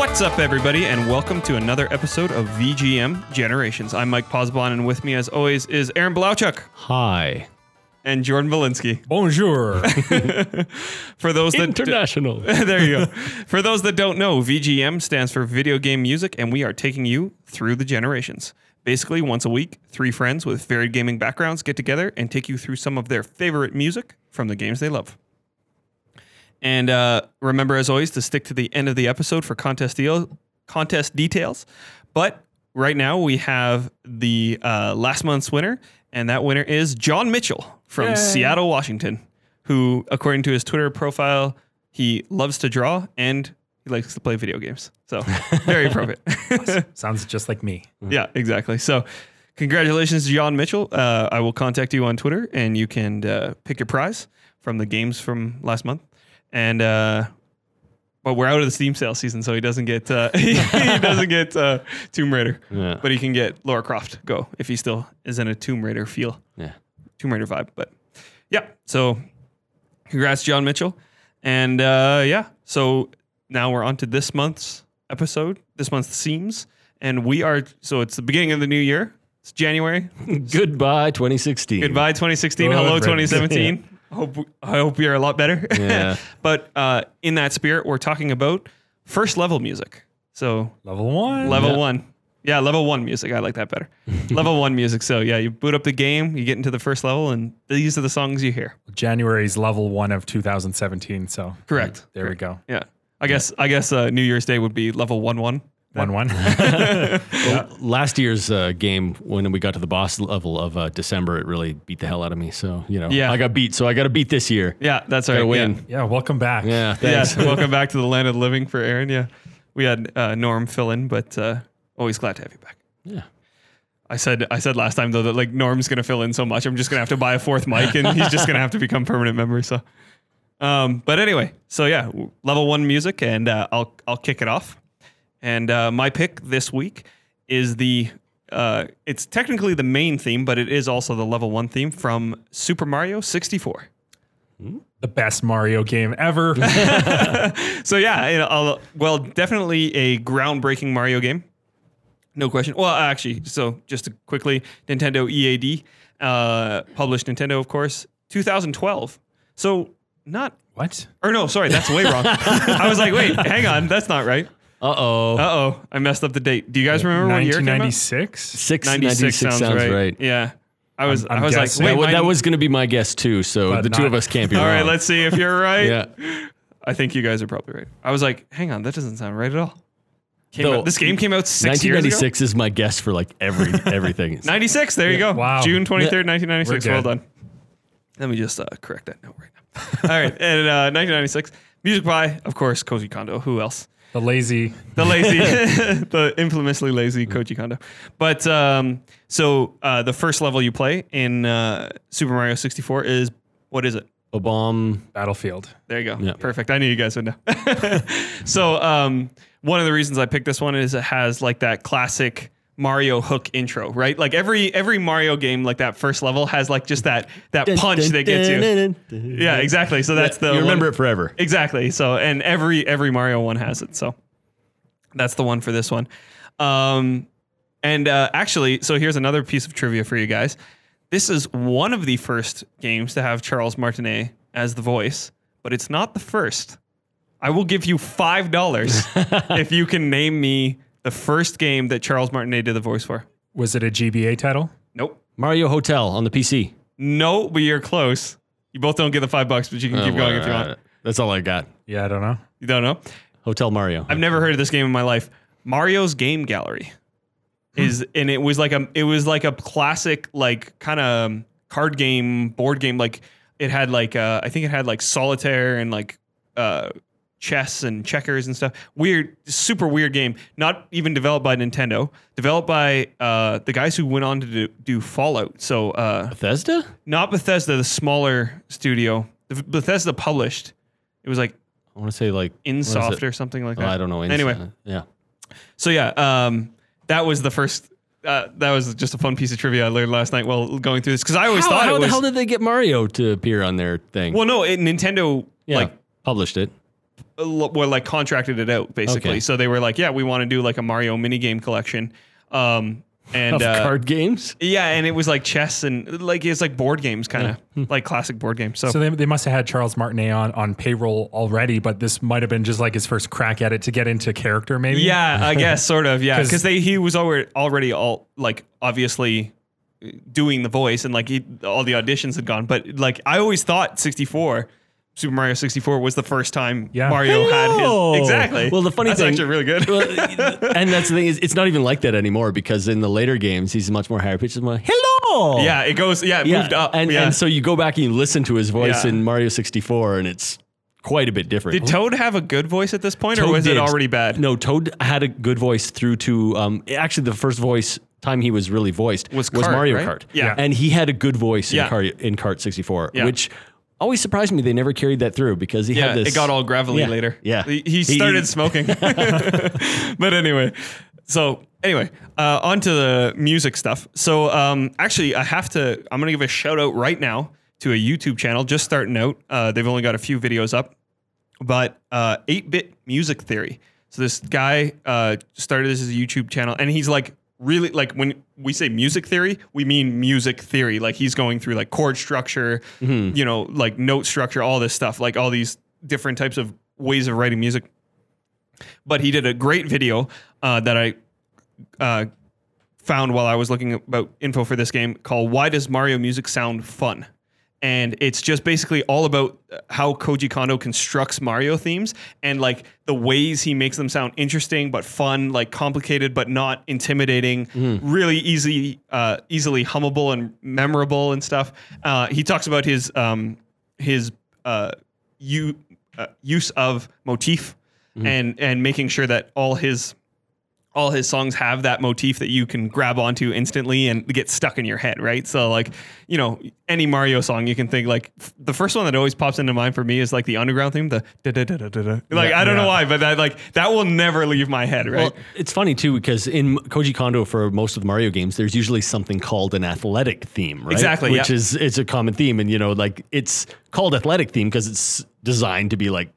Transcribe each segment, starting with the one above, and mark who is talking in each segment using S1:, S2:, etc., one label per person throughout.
S1: What's up, everybody, and welcome to another episode of VGM Generations. I'm Mike Posbon, and with me, as always, is Aaron Blauchuk
S2: Hi.
S1: and Jordan Valinsky.
S3: Bonjour.
S1: For those that
S2: International.
S1: there you go. For those that don't know, VGM stands for Video Game Music, and we are taking you through the generations. Basically, once a week, three friends with varied gaming backgrounds get together and take you through some of their favorite music from the games they love. And uh, remember, as always, to stick to the end of the episode for contest deal, contest details. But right now, we have the uh, last month's winner, and that winner is John Mitchell from
S3: Yay.
S1: Seattle, Washington, who, according to his Twitter profile, he loves to draw and he likes to play video games. So very appropriate.
S3: Sounds just like me.
S1: yeah, exactly. So congratulations, to John Mitchell. Uh, I will contact you on Twitter, and you can uh, pick your prize from the games from last month. And uh, but we're out of the Steam sale season, so he doesn't get uh, he doesn't get uh, Tomb Raider,
S2: Yeah.
S1: but he can get Lara Croft Go if he still is in a Tomb Raider feel,
S2: Yeah.
S1: Tomb Raider vibe. But yeah, so congrats, John Mitchell, and uh, yeah, so now we're on to this month's episode, this month's themes, and we are so it's the beginning of the new year. It's January.
S2: Goodbye 2016.
S1: Goodbye 2016.
S3: Good
S1: Hello
S3: riddance.
S1: 2017. Hope I hope you're a lot better.
S2: Yeah.
S1: but uh, in that spirit, we're talking about first level music. So
S3: Level one.
S1: level
S2: Yeah.
S1: one. Yeah, level one music. I like that better. level one music. So yeah, you boot up the game, you get into the first level, and these are the songs you hear.
S3: January's level one of 2017. So
S1: Correct.
S3: there we go.
S1: Yeah. I guess I guess uh, New Year's Day would be level one one.
S3: One one.
S2: Last year's uh, game, when we got to the boss level of uh, December, it really beat the hell out of me. So, you know,
S1: Yeah.
S2: I got beat. So I got to beat this year.
S1: Yeah, that's right.
S2: Gotta
S1: Yeah.
S2: win.
S3: yeah. Welcome back.
S2: Yeah. Thanks.
S1: Yes, welcome back to the land of the living for Aaron. Yeah, we had uh, Norm fill in, but uh, always glad to have you back.
S2: Yeah.
S1: I said I said last time though that like Norm's gonna fill in so much, I'm just gonna have to buy a fourth mic, and he's just gonna have to become permanent member. So, um, but anyway, so yeah, level one music, and uh, I'll I'll kick it off. And uh, my pick this week is the uh, it's technically the main theme, but it is also the level one theme from Super Mario 64.
S3: The best Mario game ever.
S1: So yeah, you know, I'll, well, definitely a groundbreaking Mario game, no question. Well, actually, so just to quickly, Nintendo EAD uh, published Nintendo, of course, 2012. So not,
S3: what?
S1: or no, sorry, that's way wrong. I was like, wait, hang on, that's not right.
S2: Uh oh.
S1: Uh oh, I messed up the date. Do you guys remember what year it came out?
S3: 1996.
S2: 6
S1: 96 sounds, right. Yeah, I was,
S3: I'm- I'm
S1: I was
S3: guessing.
S1: like,
S2: That,
S1: wait,
S2: wa- that was going to be my guess too. So
S3: But
S2: the two
S3: not-
S2: of us can't be
S1: all
S2: wrong.
S1: right. Let's see if you're right.
S2: Yeah.
S1: I think you guys are probably right. I was like, hang on, that doesn't sound right at all. Came
S2: Though,
S1: out- this game came out six years ago.
S2: 1996 is my guess for like every everything.
S1: 96. There you go.
S3: Wow.
S1: June 23rd,
S3: We're
S1: 1996.
S3: good.
S1: Well done. Let me just uh, correct that note right now. All right. And uh, 1996. Music by, of course, Koji Kondo. Who else?
S3: The lazy.
S1: The lazy, the infamously lazy Koji Kondo. But um, so uh, the first level you play in uh, Super Mario 64 is what is it?
S2: A bomb.
S3: Battlefield.
S1: There you go.
S2: Yeah.
S1: Perfect. I knew you guys would know. so um, one of the reasons I picked this one is it has like that classic Mario hook intro, right? Like every every Mario game, like that first level has like just that that punch that gets you. Yeah, exactly. So that's the
S2: You remember
S1: one-
S2: it forever.
S1: Exactly. So and every every Mario one has it. So that's the one for this one. Um, and uh, actually, so here's another piece of trivia for you guys. This is one of the first games to have Charles Martinet as the voice, but it's not the first. I will give you five dollars if you can name me the first game that Charles Martinet did the voice for.
S3: Was it a GBA title?
S1: Nope.
S2: Mario Hotel on the PC.
S1: No, but you're close. You both don't get the five bucks, but you can keep
S2: Oh,
S1: going if you
S2: uh,
S1: want.
S2: That's all I got.
S3: Yeah, I don't know.
S1: You don't know?
S2: Hotel Mario.
S1: I've never heard of this game in my life. Mario's Game Gallery is, and it was like a, it was like a classic, like kind of card game, board game. Like it had like, uh, I think it had like solitaire and like uh, chess and checkers and stuff. Weird, super weird game. Not even developed by Nintendo. Developed by uh, the guys who went on to do, do Fallout. So uh,
S2: Bethesda?
S1: not Bethesda, the smaller studio. The Bethesda published. It was like
S2: I want to say like
S1: InSoft or something like
S2: Oh,
S1: that.
S2: I don't know.
S1: Anyway,
S2: yeah.
S1: so yeah, um, that was the first. Uh, that was just a fun piece of trivia I learned last night while going through this because I always
S2: How,
S1: thought
S2: how
S1: it
S2: the
S1: was.
S2: hell did they get Mario to appear on their thing?
S1: well, no, it, Nintendo
S2: yeah,
S1: like
S2: published it.
S1: Well, like contracted it out basically.
S2: Okay.
S1: So they were like, yeah, we want to do like a Mario minigame collection. Um, and
S2: of
S1: uh,
S2: card games.
S1: yeah, and it was like chess and like it's like board games, kind of
S2: Hmm.
S1: like classic board games. So,
S3: So they, they must have had Charles Martinet on, on payroll already, but this might have been just like his first crack at it to get into character, maybe.
S1: yeah, I guess sort of, Yeah,
S3: 'Cause-
S1: because they he was already already all like obviously doing the voice and like he, all the auditions had gone, but like I always thought sixty four. Super Mario 64 was the first time
S3: Yeah.
S1: Mario
S2: Hello.
S1: had his exactly.
S2: Well, the funny
S1: That's
S2: thing-
S1: actually really good.
S2: Well, and that's the thing is, it's not even like that anymore because in the later games, he's much more higher pitched. He's more, Hello.
S1: yeah, it goes. Yeah, it
S2: yeah.
S1: moved up.
S2: And,
S1: yeah.
S2: and so you go back and you listen to his voice
S1: Yeah.
S2: in Mario 64, and it's quite a bit different.
S1: Did Toad have a good voice at this point, or
S2: Toad
S1: was it already bad?
S2: No, Toad had a good voice through to um, actually the first voice time he was really voiced
S1: Was Kart,
S2: Mario
S1: right?
S2: Kart.
S1: Yeah.
S2: and he had a good voice
S1: Yeah.
S2: in Kart in Kart 64,
S1: Yeah.
S2: which always surprised me. They never carried that through because he
S1: Yeah,
S2: had this.
S1: it got all gravelly
S2: Yeah,
S1: later.
S2: yeah.
S1: he, he
S2: He-
S1: started smoking. but anyway, so anyway, uh, on to the music stuff. So um, actually, I have to. I'm gonna give a shout out right now to a YouTube channel just starting out. Uh, they've only got a few videos up, but uh, 8-bit music theory. So this guy uh, started this as a YouTube channel, and he's like really like when we say music theory, we mean music theory. Like he's going through like chord structure, you know, like note structure, all this stuff, like all these different types of ways of writing music. But he did a great video uh, that I uh, found while I was looking about info for this game called "Why Does Mario Music Sound Fun?" And it's just basically all about how Koji Kondo constructs Mario themes and like the ways he makes them sound interesting but fun, like complicated but not intimidating, really easy, uh, easily hummable and memorable and stuff. Uh, he talks about his um, his uh, u- uh, use of motif and and making sure that all his all his songs have that motif that you can grab onto instantly and get stuck in your head, right? So like, you know, any Mario song you can think like f- the first one that always pops into mind for me is like the underground theme, the da da da da da. Like I don't know
S3: yeah.
S1: why, but that like that will never leave my head, right?
S2: Well, it's funny too because in Koji Kondo for most of the Mario games, there's usually something called an athletic theme, right?
S1: Exactly,
S2: which
S1: yeah.
S2: is it's a common theme, and you know, like it's called athletic theme because it's designed to be like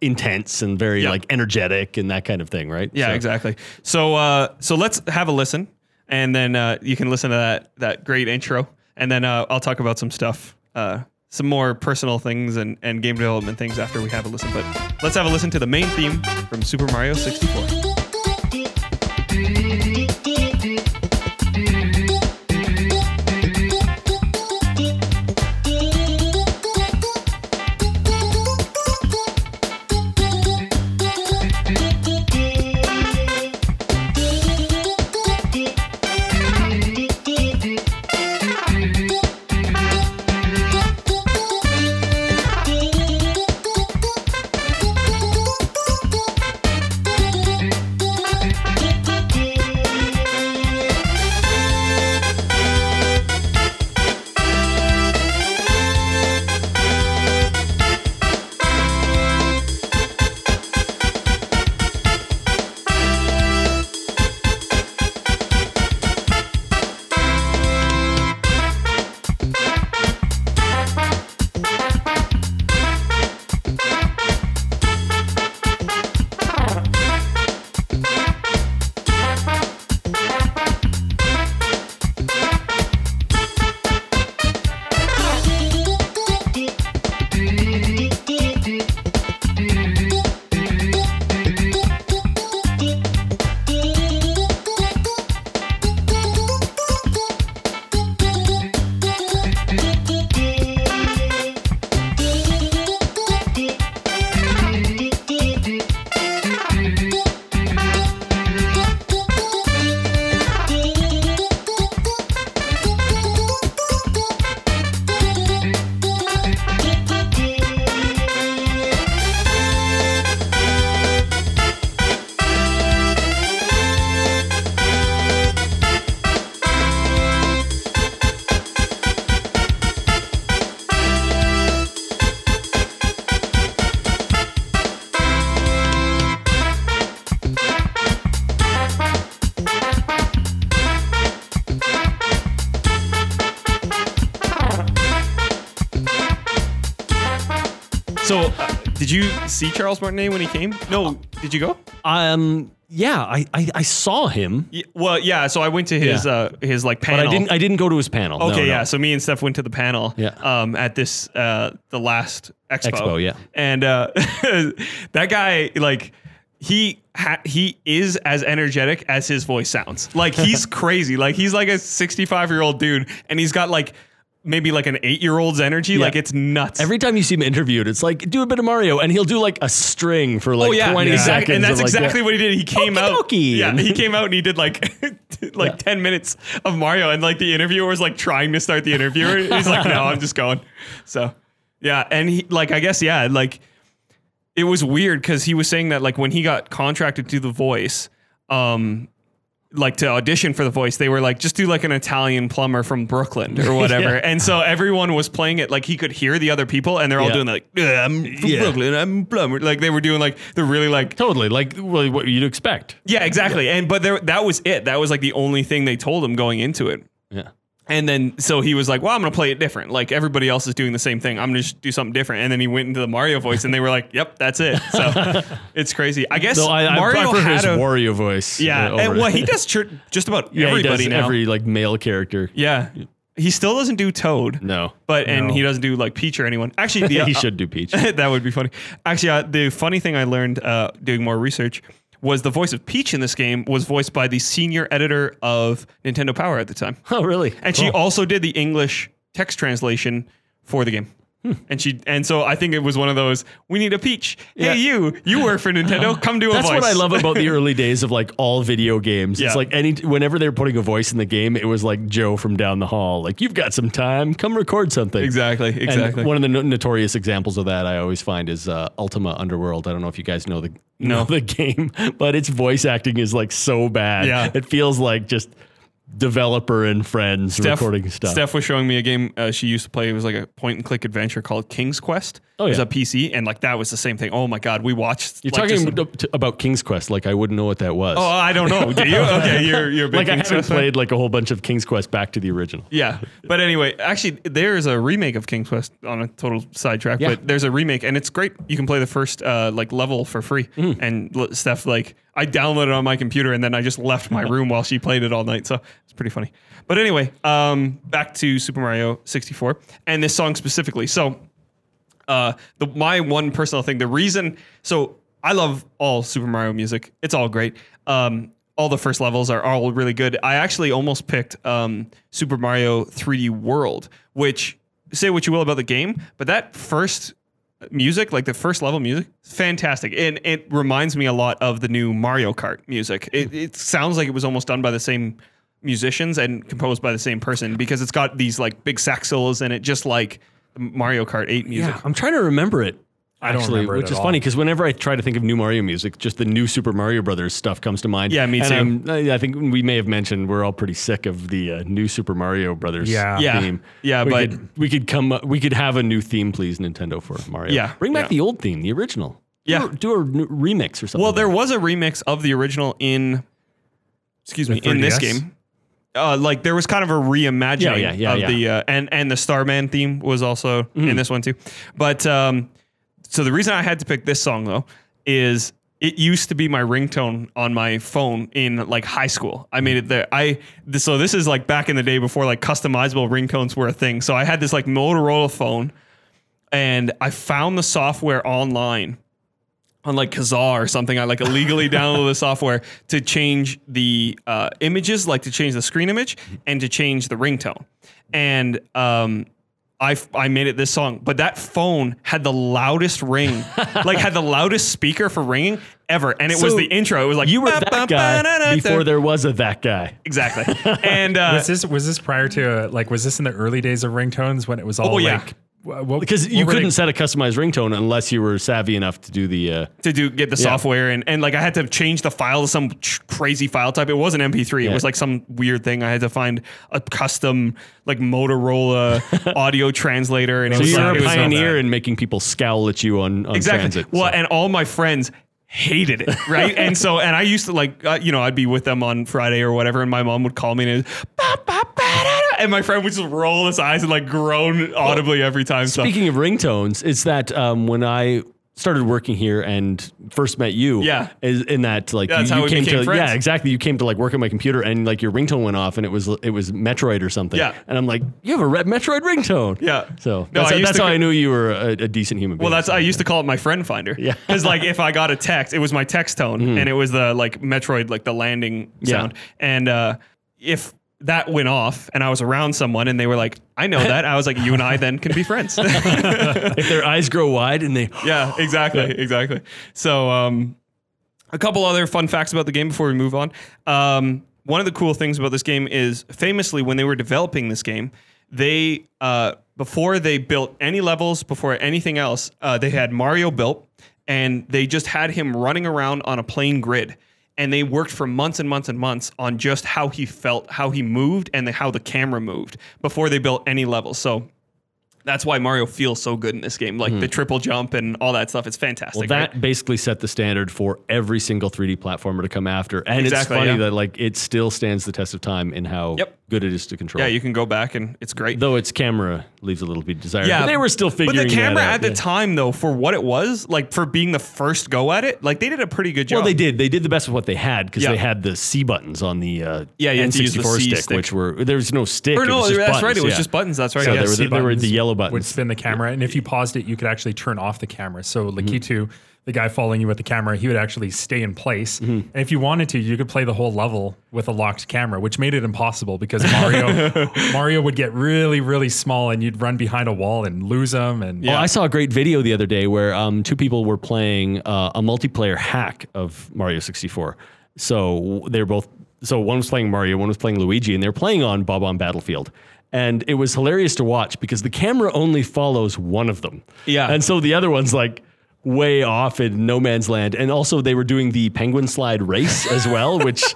S2: intense and very
S1: Yeah.
S2: like energetic and that kind of thing, right?
S1: yeah,
S2: So-
S1: exactly. So uh so let's have a listen and then uh you can listen to that that great intro and then uh I'll talk about some stuff uh some more personal things and, and game development things after we have a listen. But let's have a listen to the main theme from Super Mario 64. See Charles Martinet when he came? No. Did you go?
S2: Um, yeah, I, I, I saw him,
S1: Y- Well, yeah. So I went to his
S2: Yeah.
S1: uh his like
S2: but
S1: panel.
S2: I didn't I didn't go to his panel. No,
S1: Okay,
S2: no.
S1: yeah. So me and Steph went to the panel
S2: Yeah.
S1: um, at this uh, the last expo.
S2: Expo, yeah.
S1: And uh, that guy, like, he ha- he is as energetic as his voice sounds. Like he's crazy. Like he's like a 65 year old dude, and he's got like maybe like an eight year old's energy. Like it's nuts.
S2: Every time you see him interviewed, it's like do a bit of Mario, and he'll do like a string for like
S1: Oh yeah,
S2: 20
S1: exactly.
S2: seconds.
S1: and that's
S2: like,
S1: exactly what he did. He came out. Yeah, he came out and he did like like
S2: Yeah.
S1: ten minutes of Mario, and like the interviewer was like trying to start the interviewer. He's like, "No, I'm just going." So yeah, and he like I guess yeah, like it was weird because he was saying that like when he got contracted to The Voice, um. Like to audition for the voice, they were like, just do like an Italian plumber from Brooklyn or whatever.
S2: Yeah.
S1: And so everyone was playing it like he could hear the other people, and they're all
S2: Yeah.
S1: doing like, "Yeah, I'm from
S2: Yeah.
S1: Brooklyn, I'm a plumber. Like they were doing like they're really like
S2: Totally, like well, what you'd expect.
S1: yeah, exactly. And but there that was it. That was like the only thing they told him going into it.
S2: Yeah.
S1: And then so he was like, "Well, I'm going to play it different. Like everybody else is doing the same thing. I'm to just do something different." And then he went into the Mario voice, and they were like, "Yep, that's it." So it's crazy. I guess
S2: I, I
S1: Mario
S2: prefer
S1: had
S2: his
S1: a
S2: Wario voice.
S1: yeah.
S2: uh,
S1: and, well, he does chir- just about
S2: yeah, he
S1: everybody
S2: does
S1: now.
S2: every like male character.
S1: yeah, he still doesn't do Toad.
S2: No,
S1: But and
S3: No.
S1: he doesn't do like Peach or anyone. Actually, the,
S2: he should do Peach.
S1: that would be funny. Actually, uh, the funny thing I learned uh, doing more research was the voice of Peach in this game was voiced by the senior editor of Nintendo Power at the time,
S2: oh, really?
S1: and she also did the English text translation for the game. And she and so I think it was one of those. We need a Peach. Hey,
S2: Yeah.
S1: you, you work for Nintendo. Come do a
S2: That's
S1: voice.
S2: what I love about the early days of like all video games.
S1: Yeah.
S2: It's like any whenever they're putting a voice in the game, it was like Joe from down the hall. Like you've got some time, come record something.
S1: exactly,
S2: And
S1: exactly.
S2: one of the no- notorious examples of that I always find is uh, Ultima Underworld. I don't know if you guys know the
S1: No.
S2: know the game, but its voice acting is like so bad.
S1: Yeah.
S2: it feels like just developer and friends
S1: Steph,
S2: recording stuff.
S1: Steph was showing me a game uh, she used to play. It was like a point and click adventure called King's Quest.
S2: Oh, yeah.
S1: It was a PC, and like that was the same thing. Oh my god, we watched.
S2: You're
S1: like,
S2: talking
S1: just-
S2: ab- about King's Quest, like I wouldn't know what that was.
S1: Oh, I don't know. Do you? Okay, you're you're a big
S2: like I
S1: King's
S2: haven't
S1: Quest fan?
S2: played like a whole bunch of King's Quest back to the original.
S1: Yeah, but anyway, actually, there's a remake of King's Quest on a total sidetrack.
S2: Yeah.
S1: But there's a remake, and it's great. You can play the first uh, like level for free,
S2: Mm.
S1: and Steph like I downloaded it on my computer, and then I just left my room while she played it all night. So it's pretty funny. But anyway, um, back to Super Mario 64 and this song specifically. So uh, the my one personal thing, the reason, so I love all Super Mario music. It's all great. Um, all the first levels are all really good. I actually almost picked um, Super Mario 3D World, which say what you will about the game, but that first music, like the first level music, fantastic. And it reminds me a lot of the new Mario Kart music. It, it sounds like it was almost done by the same musicians and composed by the same person because it's got these like big sax solos in it, just like Mario Kart 8 music.
S2: Yeah, I'm trying to remember it.
S3: I don't
S2: Actually,
S3: remember it
S2: which
S3: at
S2: is
S3: all.
S2: funny because whenever I try to think of new Mario music, just the new Super Mario Brothers stuff comes to mind.
S1: Yeah, me
S2: And
S1: too.
S2: I'm- I I think we may have mentioned we're all pretty sick of the uh, new Super Mario Brothers
S3: Yeah.
S1: Yeah.
S2: theme.
S1: Yeah,
S2: we
S1: but-
S2: could, we could come. up- We could have a new theme, please, Nintendo for Mario.
S1: Yeah,
S2: bring back
S1: yeah.
S2: the old theme, the original.
S1: Yeah.
S2: do, a- do a new remix or something.
S1: Well, there was a remix of the original in, excuse me, in this game. Uh, like there was kind of a reimagining
S2: Yeah, yeah, yeah,
S1: of
S2: yeah.
S1: the uh, and and the Starman theme was also
S2: Mm-hmm.
S1: in this one too. But um, so the reason I had to pick this song though is it used to be my ringtone on my phone in like high school. I made it there. I th- so this is like back in the day before like customizable ringtones were a thing. So I had this like Motorola phone, and I found the software online on like Kazaa or something. I like illegally downloaded the software to change the uh, images, like to change the screen image and to change the ringtone. And um, I, f- I made it this song, but that phone had the loudest ring, like had the loudest speaker for ringing ever. And it was the intro. It was like
S2: you were that guy before there was a that guy.
S1: Exactly. And uh,
S3: Was this was this prior to uh, like was this in the early days of ringtones when it was all
S1: Oh, yeah.
S3: like wh- what-
S2: Because you couldn't set a customized ringtone unless you were savvy enough to do the. Uh,
S1: to do get the software and, and like I had to change the file to some tr- crazy file type. It wasn't MP3. It was like some weird thing. I had to find a custom like Motorola audio translator and it
S2: so
S1: was
S2: you're
S1: like,
S2: a
S1: it
S2: pioneer in making people scowl at you on, on
S1: exactly.
S2: transit.
S1: well,
S2: so.
S1: and all my friends hated it, right? and so and I used to like uh, you know I'd be with them on Friday or whatever, and my mom would call me and and my friend would just roll his eyes and like groan audibly every time. So
S2: Speaking of ringtones, it's that um, when I started working here and first met you.
S1: Yeah.
S2: Is in that like
S1: Yeah, that's
S2: you,
S1: how
S2: you came to
S1: friends.
S2: yeah exactly you came to like work on my computer and like your ringtone went off and it was it was Metroid or something.
S1: Yeah.
S2: And I'm like you have a red Metroid ringtone.
S1: Yeah.
S2: So
S1: No,
S2: that's,
S1: I
S2: that's how I knew you were a, a decent human being.
S1: Well, that's I used to call it my friend finder.
S2: Yeah.
S1: Because like if I got a text, it was my text tone, and it was the like Metroid, like the landing sound
S2: Yeah.
S1: sound. And uh, if that went off, and I was around someone, and they were like, "I know that," I was like, "You and I then can be friends."
S2: if their eyes grow wide and they
S1: yeah, exactly, exactly. So, um, a couple other fun facts about the game before we move on. Um, one of the cool things about this game is famously when they were developing this game, they uh, before they built any levels, before anything else, uh, they had Mario built, and they just had him running around on a plain grid. And they worked for months and months and months on just how he felt, how he moved, and the, how the camera moved before they built any levels. So that's why Mario feels so good in this game. Like the triple jump and all that stuff. It's fantastic.
S2: Hmm. Well,
S1: right?
S2: that basically set the standard for every single 3D platformer to come after, and
S1: Exactly,
S2: it's funny
S1: yeah.
S2: that like it still stands the test of time in how
S1: Yep.
S2: Good it is to control.
S1: Yeah, you can go back and it's great.
S2: Though its camera leaves a little bit desired.
S1: Yeah,
S2: but they were still figuring.
S1: But the camera
S2: that out.
S1: at the
S2: Yeah.
S1: time, though, for what it was, like for being the first go at it, like they did a pretty good job.
S2: Well, they did. They did the best with what they had because
S1: Yeah.
S2: they had the C buttons on the uh,
S1: Yeah, you had to use the
S2: N64 stick,
S1: stick.
S2: which were there was no stick.
S1: Or
S2: it
S1: no,
S2: was just
S1: that's right. It was
S2: yeah.
S1: just buttons. That's right.
S2: So
S1: yeah.
S2: there were,
S3: C
S2: the, there were the
S3: buttons would spin the camera, and if you paused it, you could actually turn off the camera. So
S2: Mm-hmm.
S3: Lakitu, the guy following you with the camera, he would actually stay in place.
S2: Mm-hmm.
S3: And if you wanted to, you could play the whole level with a locked camera, which made it impossible because Mario Mario would get really, really small, and you'd run behind a wall and lose him. And
S2: Well, I saw a great video the other day where um, two people were playing uh, a multiplayer hack of Mario 64. So they're both. So one was playing Mario, one was playing Luigi, and they're playing on Bob-omb Battlefield. And it was hilarious to watch because the camera only follows one of them.
S1: Yeah.
S2: And so the other one's like way off in no man's land. And also they were doing the penguin slide race as well, which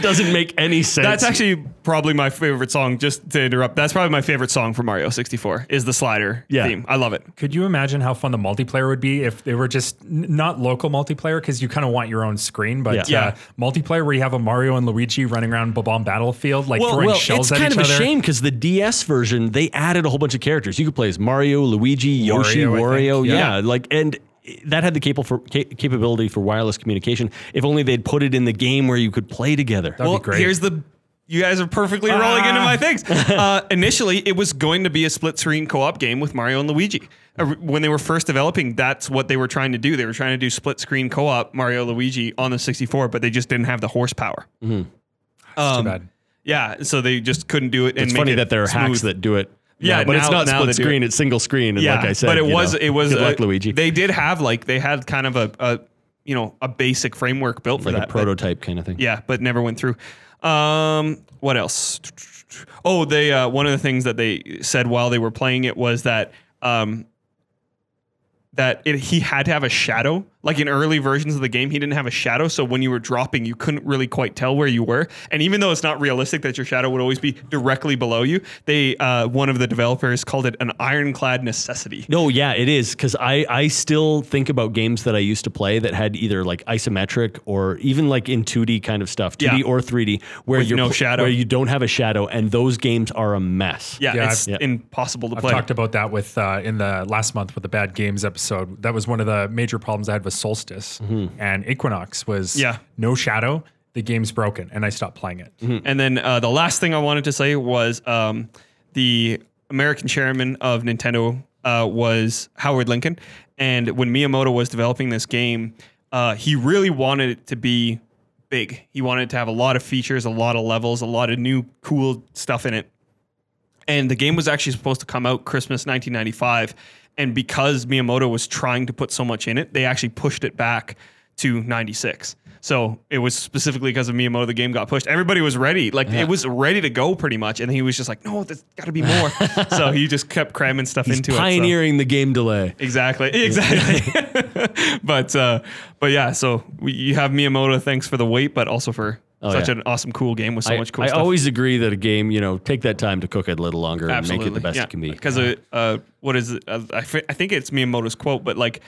S2: doesn't make any sense.
S1: That's actually probably my favorite song. Just to interrupt, that's probably my favorite song for Mario 64 is the slider
S2: Yeah.
S1: theme. I love it.
S3: Could you imagine how fun the multiplayer would be if they were just n- not local multiplayer because you kind of want your own screen, but
S2: Yeah.
S3: uh, multiplayer where you have a Mario and Luigi running around Bob-omb Battlefield, like throwing
S2: well,
S3: shells at each other.
S2: it's kind of a shame because the DS version they added a whole bunch of characters. You could play as Mario, Luigi, Yoshi,
S3: Wario,
S2: Wario. Yeah.
S3: Yeah.
S2: like and that had the capable for, ca- capability for wireless communication. If only they'd put it in the game where you could play together.
S3: That'd
S1: well,
S3: be great.
S1: here's the. You guys are perfectly rolling into my things. Uh, initially, it was going to be a split screen co op game with Mario and Luigi. Uh, When they were first developing, that's what they were trying to do. They were trying to do split screen co op Mario Luigi on the 64, but they just didn't have the horsepower.
S3: Too
S1: Um,
S3: bad.
S1: Yeah, so they just couldn't do it. And
S2: it's
S1: make
S2: funny
S1: it
S2: that there are hacks that do it.
S1: Yeah,
S2: now, but it's not
S1: now
S2: split screen; it's single screen. And
S1: yeah,
S2: like I said,
S1: but it was
S2: know,
S1: it was
S2: good luck,
S1: uh,
S2: Luigi.
S1: They did have like they had kind of a, a you know a basic framework built for
S2: like
S1: that.
S2: a
S1: but-
S2: prototype kind of thing.
S1: yeah, but never went through. Um, what else? Oh, they uh, one of the things that they said while they were playing it was that um, that it, he had to have a shadow. Like in early versions of the game, he didn't have a shadow, so when you were dropping, you couldn't really quite tell where you were. And even though it's not realistic that your shadow would always be directly below you, they uh, one of the developers called it an ironclad necessity.
S2: No, yeah, it is because I I still think about games that I used to play that had either like isometric or even like in 2D kind of stuff, 2D
S1: Yeah.
S2: or 3D, where
S1: With
S2: you're
S1: no
S2: pl-
S1: shadow.
S2: where you don't have a shadow, and those games are a mess.
S1: Yeah,
S3: Yeah,
S1: it's
S2: I've-
S1: impossible to play I've
S3: talked about that with uh, in the last month with the bad games episode. That was one of the major problems I had with Solstice and Equinox was
S1: Yeah.
S3: no shadow. The game's broken, and I stopped playing it.
S1: And then uh, the last thing I wanted to say was um, the American chairman of Nintendo uh, was Howard Lincoln. And when Miyamoto was developing this game, uh, he really wanted it to be big. He wanted it to have a lot of features, a lot of levels, a lot of new cool stuff in it. And the game was actually supposed to come out Christmas 1995. And because Miyamoto was trying to put so much in it, they actually pushed it back to 96. So it was specifically because of Miyamoto the game got pushed. Everybody was ready. Like it was ready to go pretty much. And he was just like, no, there's got to be more. so he just kept cramming stuff
S2: He's
S1: into it. so-
S2: pioneering the game delay.
S1: Exactly. Exactly. but uh, but yeah, so we, you have Miyamoto. Thanks for the wait, but also for such
S2: yeah.
S1: an awesome, cool game with so
S2: I,
S1: much cool stuff.
S2: I
S1: stuff.
S2: always agree that a game, you know, take that time to cook it a little longer and make it the best it can be.
S1: Because uh, uh, what is it? Uh, I, fi- I think it's Miyamoto's quote, but like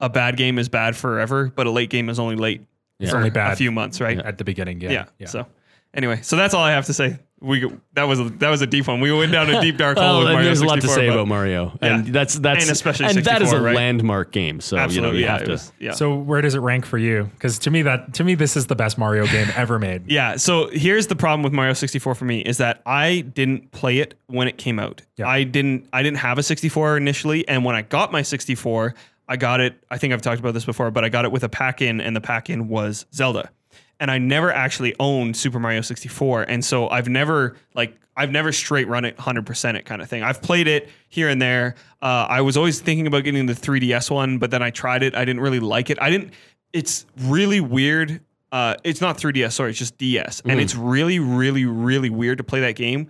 S1: a bad game is bad forever, but a late game is only late for
S3: only bad.
S1: a few months, right?
S3: At the beginning, yeah,
S1: Yeah. So anyway, so that's all I have to say. We that was a, that was a deep one. We went down a deep dark hole.
S2: Well,
S1: with
S2: and
S1: Mario
S2: there's a lot to
S1: 64,
S2: say
S1: but-
S2: about Mario, and
S1: Yeah.
S2: that's that's
S1: And especially
S2: and that is a
S1: right?
S2: landmark game. So
S1: Absolutely,
S2: you know you
S1: yeah,
S2: have to.
S1: was- yeah.
S3: So where does it rank for you? Because to me that to me this is the best Mario game ever made.
S1: Yeah. So here's the problem with Mario 64 for me is that I didn't play it when it came out.
S3: Yeah.
S1: I didn't. I didn't have a 64 initially, and when I got my 64, I got it. I think I've talked about this before, but I got it with a pack in, and the pack in was Zelda. And I never actually owned Super Mario 64, and so I've never like I've never straight run it 100% it kind of thing. I've played it here and there. Uh, I was always thinking about getting the 3DS one, but then I tried it. I didn't really like it. I didn't. It's really weird uh, it's not 3DS, sorry, it's just DS.
S2: Mm.
S1: And it's really, really, really weird to play that game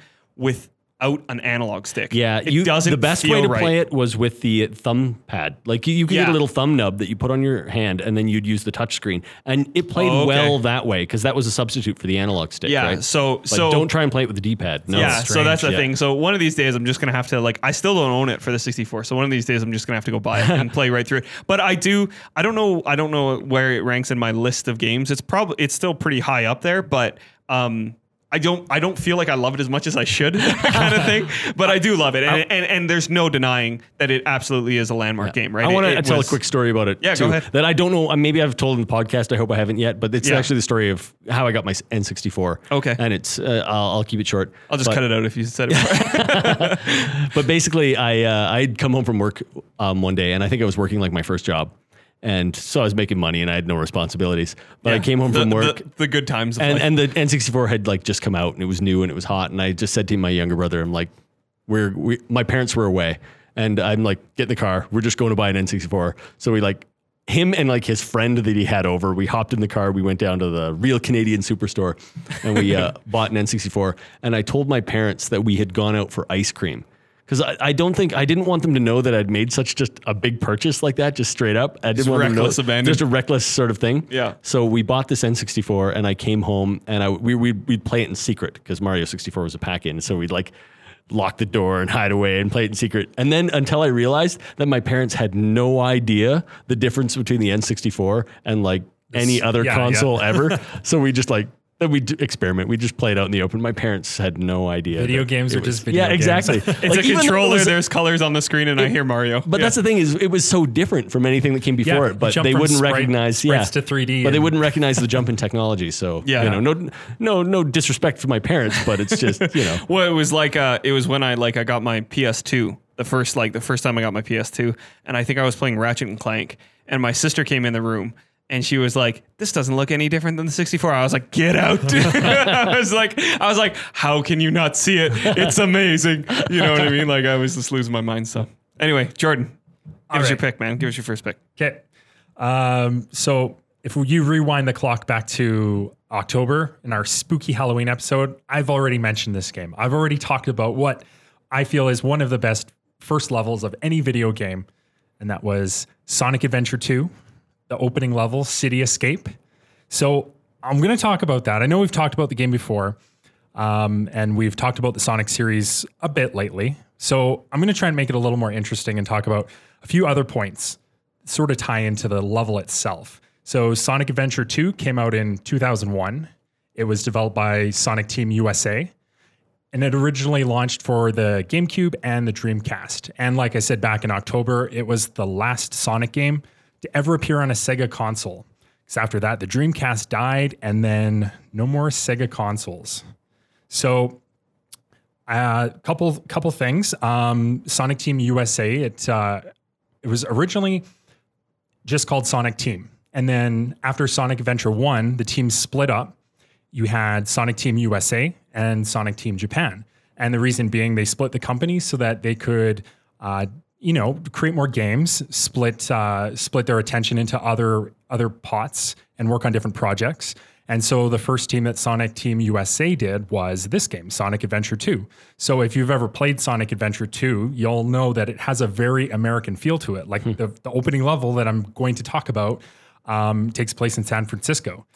S1: without an analog stick.
S2: Yeah,
S1: it
S2: you,
S1: doesn't
S2: the best way to
S1: right.
S2: play it was with the thumb pad. Like you, you could get a little thumb nub that you put on your hand, and then you'd use the touch screen, and it played
S1: Oh, okay.
S2: well that way because that was a substitute for the analog stick.
S1: Yeah,
S2: right?
S1: so
S2: But
S1: so
S2: don't try and play it with the D-pad. No,
S1: yeah, so that's the.
S2: Yeah.
S1: thing. So one of these days, I'm just gonna have to like. I still don't own it for the 64. So one of these days, I'm just gonna have to go buy it and play right through it. But I do. I don't know. I don't know where it ranks in my list of games. It's probably. It's still pretty high up there, but um. I don't. I don't feel like I love it as much as I should, kind of thing. But I do love it, and, and and there's no denying that it absolutely is a landmark game, right?
S2: I want to tell
S1: was-
S2: a quick story about it.
S1: Yeah, go ahead.
S2: That I don't know. uh, Maybe I've told in the podcast. I hope I haven't yet. But it's
S1: Yeah.
S2: actually the story of how I got my N64.
S1: Okay.
S2: and it's. Uh, I'll, I'll keep it short.
S1: I'll just
S2: But-
S1: cut it out if you said it.
S2: But basically, I uh, I'd come home from work um, one day, and I think I was working like my first job, and so I was making money, and I had no responsibilities. But I came home
S1: the,
S2: from work.
S1: The, the good times of
S2: and,
S1: life.
S2: and the N64 had like just come out and it was new and it was hot. And I just said to my younger brother, I'm like, we're, we, my parents were away and I'm like, get in the car. We're just going to buy an N64. So we like, him and like his friend that he had over, we hopped in the car. We went down to the real Canadian superstore and we uh, bought an N64. And I told my parents that we had gone out for ice cream. Because I, I don't think I didn't want them to know that I'd made such just a big purchase like that, just straight up. I didn't want them to know
S1: reckless abandon.
S2: just a reckless sort of thing.
S1: Yeah.
S2: So we bought this N64, and I came home, and I we we'd, we'd play it in secret because Mario 64 was a pack-in. So we'd like lock the door and hide away and play it in secret. And then until I realized that my parents had no idea the difference between the N64 and like any other
S3: yeah,
S2: console ever. So we just like. Then we experiment. We just played out in the open. My parents had no idea.
S3: Video games are
S2: was-
S3: just video games.
S2: yeah,
S3: games.
S2: exactly.
S1: it's
S2: Like,
S1: a
S2: it
S1: controller.
S2: was-
S1: there's colors on the screen, and I hear Mario.
S2: but that's the thing is, it was so different from anything that came before
S3: Yeah,
S2: it. But they wouldn't
S3: sprite-
S2: recognize, yeah,
S3: to 3D
S2: But they wouldn't recognize the jump in technology. So
S1: Yeah.
S2: you know, no, no, no disrespect to my parents, but it's just you know,
S1: Well, it was like uh, it was when I like I got my PS2, the first like the first time I got my PS2, and I think I was playing Ratchet and Clank, and my sister came in the room. And she was like, "This doesn't look any different than the 64." I was like, "Get out!" I was like, "I was like, how can you not see it? It's amazing." You know what I mean? Like I was just losing my mind. So anyway, Jordan, give
S3: All
S1: us your pick, man. Give us your first pick.
S3: Okay. Um, so if you rewind the clock back to October in our spooky Halloween episode, I've already mentioned this game. I've already talked about what I feel is one of the best first levels of any video game, and that was Sonic Adventure 2, the opening level, City Escape. So I'm going to talk about that. I know we've talked about the game before, um, and we've talked about the Sonic series a bit lately. So I'm going to try and make it a little more interesting and talk about a few other points sort of tie into the level itself. So Sonic Adventure 2 came out in 2001. It was developed by Sonic Team USA and it originally launched for the GameCube and the Dreamcast. And like I said back in October, it was the last Sonic game to ever appear on a Sega console. Because after that, the Dreamcast died and then no more Sega consoles. So a uh, couple couple things. Um, Sonic Team USA. It uh, it was originally just called Sonic Team, and then after Sonic Adventure One, the team split up. You had Sonic Team USA and Sonic Team Japan, and the reason being they split the company so that they could. Uh, you know, create more games, split uh, split their attention into other other pots, and work on different projects. And so the first team that Sonic Team USA did was this game, Sonic Adventure 2. So if you've ever played Sonic Adventure 2, you'll know that it has a very American feel to it. Like the, the opening level that I'm going to talk about um, takes place in San Francisco.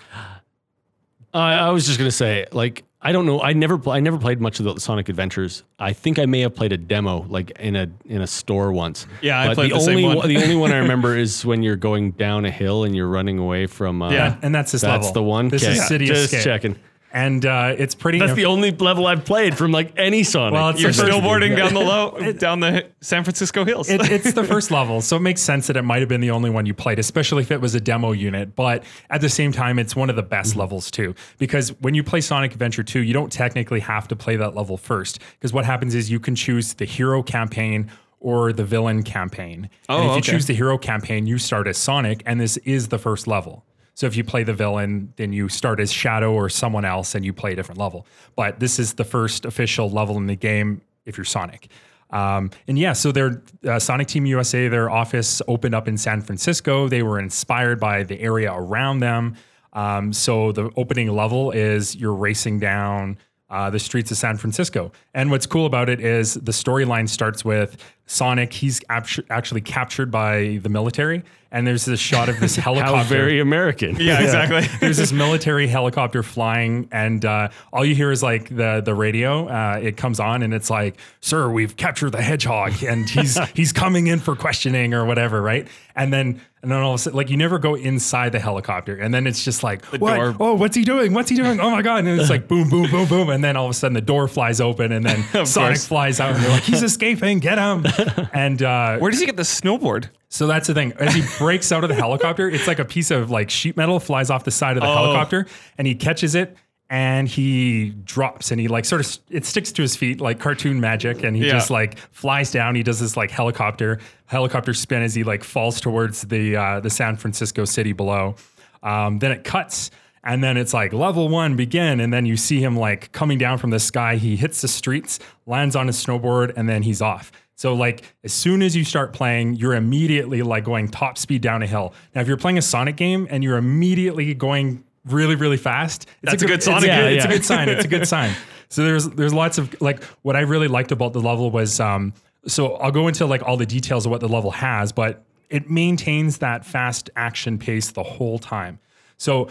S2: I was just gonna say, like, I don't know. I never, pl- I never played much of the Sonic Adventures. I think I may have played a demo, like in a in a store once.
S1: Yeah, I
S2: But
S1: played
S2: the,
S1: the same
S2: only
S1: one.
S2: the only one I remember is when you're going down a hill and you're running away from. Uh,
S1: Yeah.
S3: And that's this
S2: that's
S3: level.
S2: the one.
S3: This
S2: Okay.
S3: is City
S2: just
S3: Escape.
S2: checking.
S3: And uh, it's pretty.
S2: That's the only level I've played from like any Sonic.
S3: Well, it's
S1: You're
S3: the first-
S1: snowboarding down the low down the San Francisco hills.
S3: it, it's the first level, so it makes sense that it might have been the only one you played, especially if it was a demo unit. But at the same time, it's one of the best levels too, because when you play Sonic Adventure 2, you don't technically have to play that level first, because what happens is you can choose the hero campaign or the villain campaign.
S1: Oh,
S3: and if you
S1: okay.
S3: choose the hero campaign, you start as Sonic, and this is the first level. So if you play the villain, then you start as Shadow or someone else, and you play a different level. But this is the first official level in the game if you're Sonic. Um, and yeah, so their uh, Sonic Team USA, their office opened up in San Francisco. They were inspired by the area around them. Um, so the opening level is you're racing down uh, the streets of San Francisco. And what's cool about it is the storyline starts with Sonic. He's actu- actually captured by the military, and there's this shot of this helicopter.
S2: How very American.
S1: yeah, exactly.
S3: There's this military helicopter flying, and uh, all you hear is like the the radio. Uh, it comes on, and it's like, "Sir, we've captured the hedgehog, and he's he's coming in for questioning or whatever." Right? And then and then all of a sudden, like you never go inside the helicopter, and then it's just like, "What?
S1: door-
S3: Oh, what's he doing? What's he doing? Oh my god!" And it's like boom, boom, boom, boom, and then all of a sudden the door flies open, and then Sonic
S1: course.
S3: flies out, and they're like, "He's escaping! Get him!" And uh,
S1: Where does he get the snowboard?
S3: So that's the thing. As he breaks out of the helicopter, it's like a piece of like sheet metal flies off the side of the helicopter, and he catches it and he drops and he like sort of it sticks to his feet like cartoon magic, and he
S1: Yeah.
S3: just like flies down. He does this like helicopter helicopter spin as he like falls towards the uh, the San Francisco city below. Um, then it cuts. And then it's like level one begin, and then you see him like coming down from the sky. He hits the streets, lands on his snowboard, and then he's off. So like as soon as you start playing, you're immediately like going top speed down a hill. Now if you're playing a Sonic game and you're immediately going really really fast, it's
S1: That's a good
S3: it's
S1: Sonic
S3: good-
S1: game.
S3: It's a good sign. It's a good sign. So there's there's lots of like what I really liked about the level was um so I'll go into like all the details of what the level has, but it maintains that fast action pace the whole time. So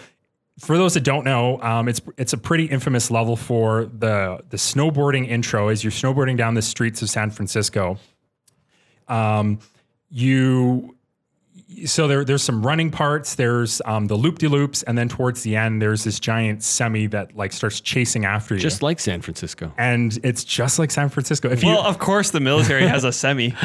S3: for those that don't know, um, it's it's a pretty infamous level for the the snowboarding intro. As you're snowboarding down the streets of San Francisco, um, you so there there's some running parts. There's um, the loop de loops, and then towards the end, there's this giant semi that like starts chasing after you.
S2: Just like San Francisco.
S3: and it's just like San Francisco. If
S1: Well,
S3: you
S1: of course, the military has a semi.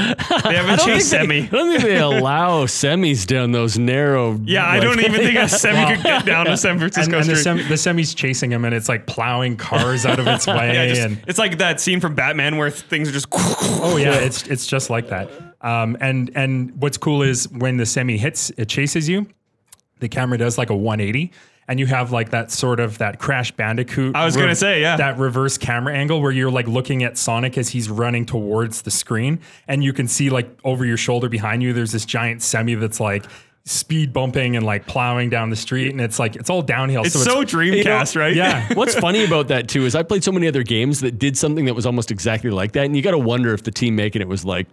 S1: They have a
S2: don't
S1: chase
S2: think they-
S1: semi.
S2: I don't think they allow semis down those narrow.
S1: Yeah, I don't even think a semi could get down to San Francisco
S3: and the,
S1: Street.
S3: sem- the semi's chasing him, and it's like plowing cars out of its way.
S1: yeah, just-
S3: and
S1: it's like that scene from Batman where things are just.
S3: Oh yeah, it's it's just like that. Um, and and what's cool is when the semi hits, it chases you. The camera does like a 180, and you have like that sort of that Crash Bandicoot.
S1: I was gonna say, yeah.
S3: that reverse camera angle where you're like looking at Sonic as he's running towards the screen, and you can see like over your shoulder behind you, there's this giant semi that's like speed bumping and like plowing down the street, and it's like it's all downhill.
S1: It's so Dreamcast, right?
S3: yeah.
S2: What's funny about that too is I played so many other games that did something that was almost exactly like that, and you got to wonder if the team making it was like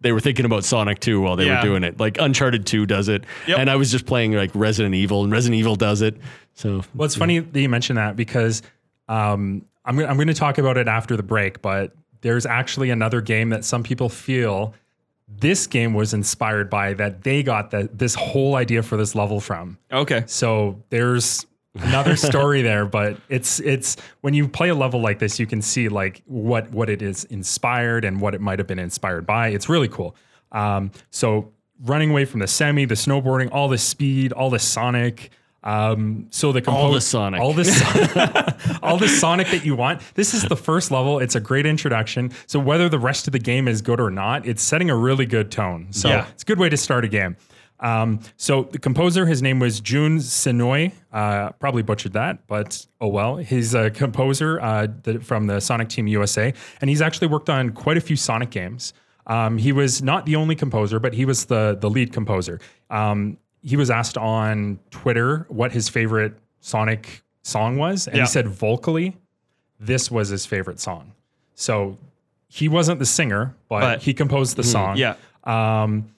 S2: they were thinking about Sonic 2 while they
S1: Yeah.
S2: were doing it. Like Uncharted 2 does it,
S1: Yep.
S2: and I was just playing like Resident Evil, and Resident Evil does it. So
S3: Well, it's funny that you mentioned that because um, I'm gonna, I'm going to talk about it after the break, but there's actually another game that some people feel this game was inspired by that they got the, this whole idea for this level from.
S1: Okay.
S3: So there's another story there, but it's it's when you play a level like this, you can see like what what it is inspired and what it might have been inspired by. It's really cool. Um, so running away from the semi, the snowboarding, all the speed, all the Sonic. Um, so the
S2: All the Sonic.
S3: all the Son- all the Sonic that you want. This is the first level. It's a great introduction. So whether the rest of the game is good or not, it's setting a really good tone. So
S1: Yeah.
S3: it's a good way to start a game. Um, so the composer, his name was Jun Senoue. Uh, probably butchered that, but oh well. He's a composer uh, the, from the Sonic Team USA, and he's actually worked on quite a few Sonic games. Um, he was not the only composer, but he was the the lead composer. Um, he was asked on Twitter what his favorite Sonic song was, and
S1: Yeah.
S3: he said vocally, this was his favorite song. So he wasn't the singer, but,
S1: But-
S3: he composed the song.
S1: Yeah.
S3: Um,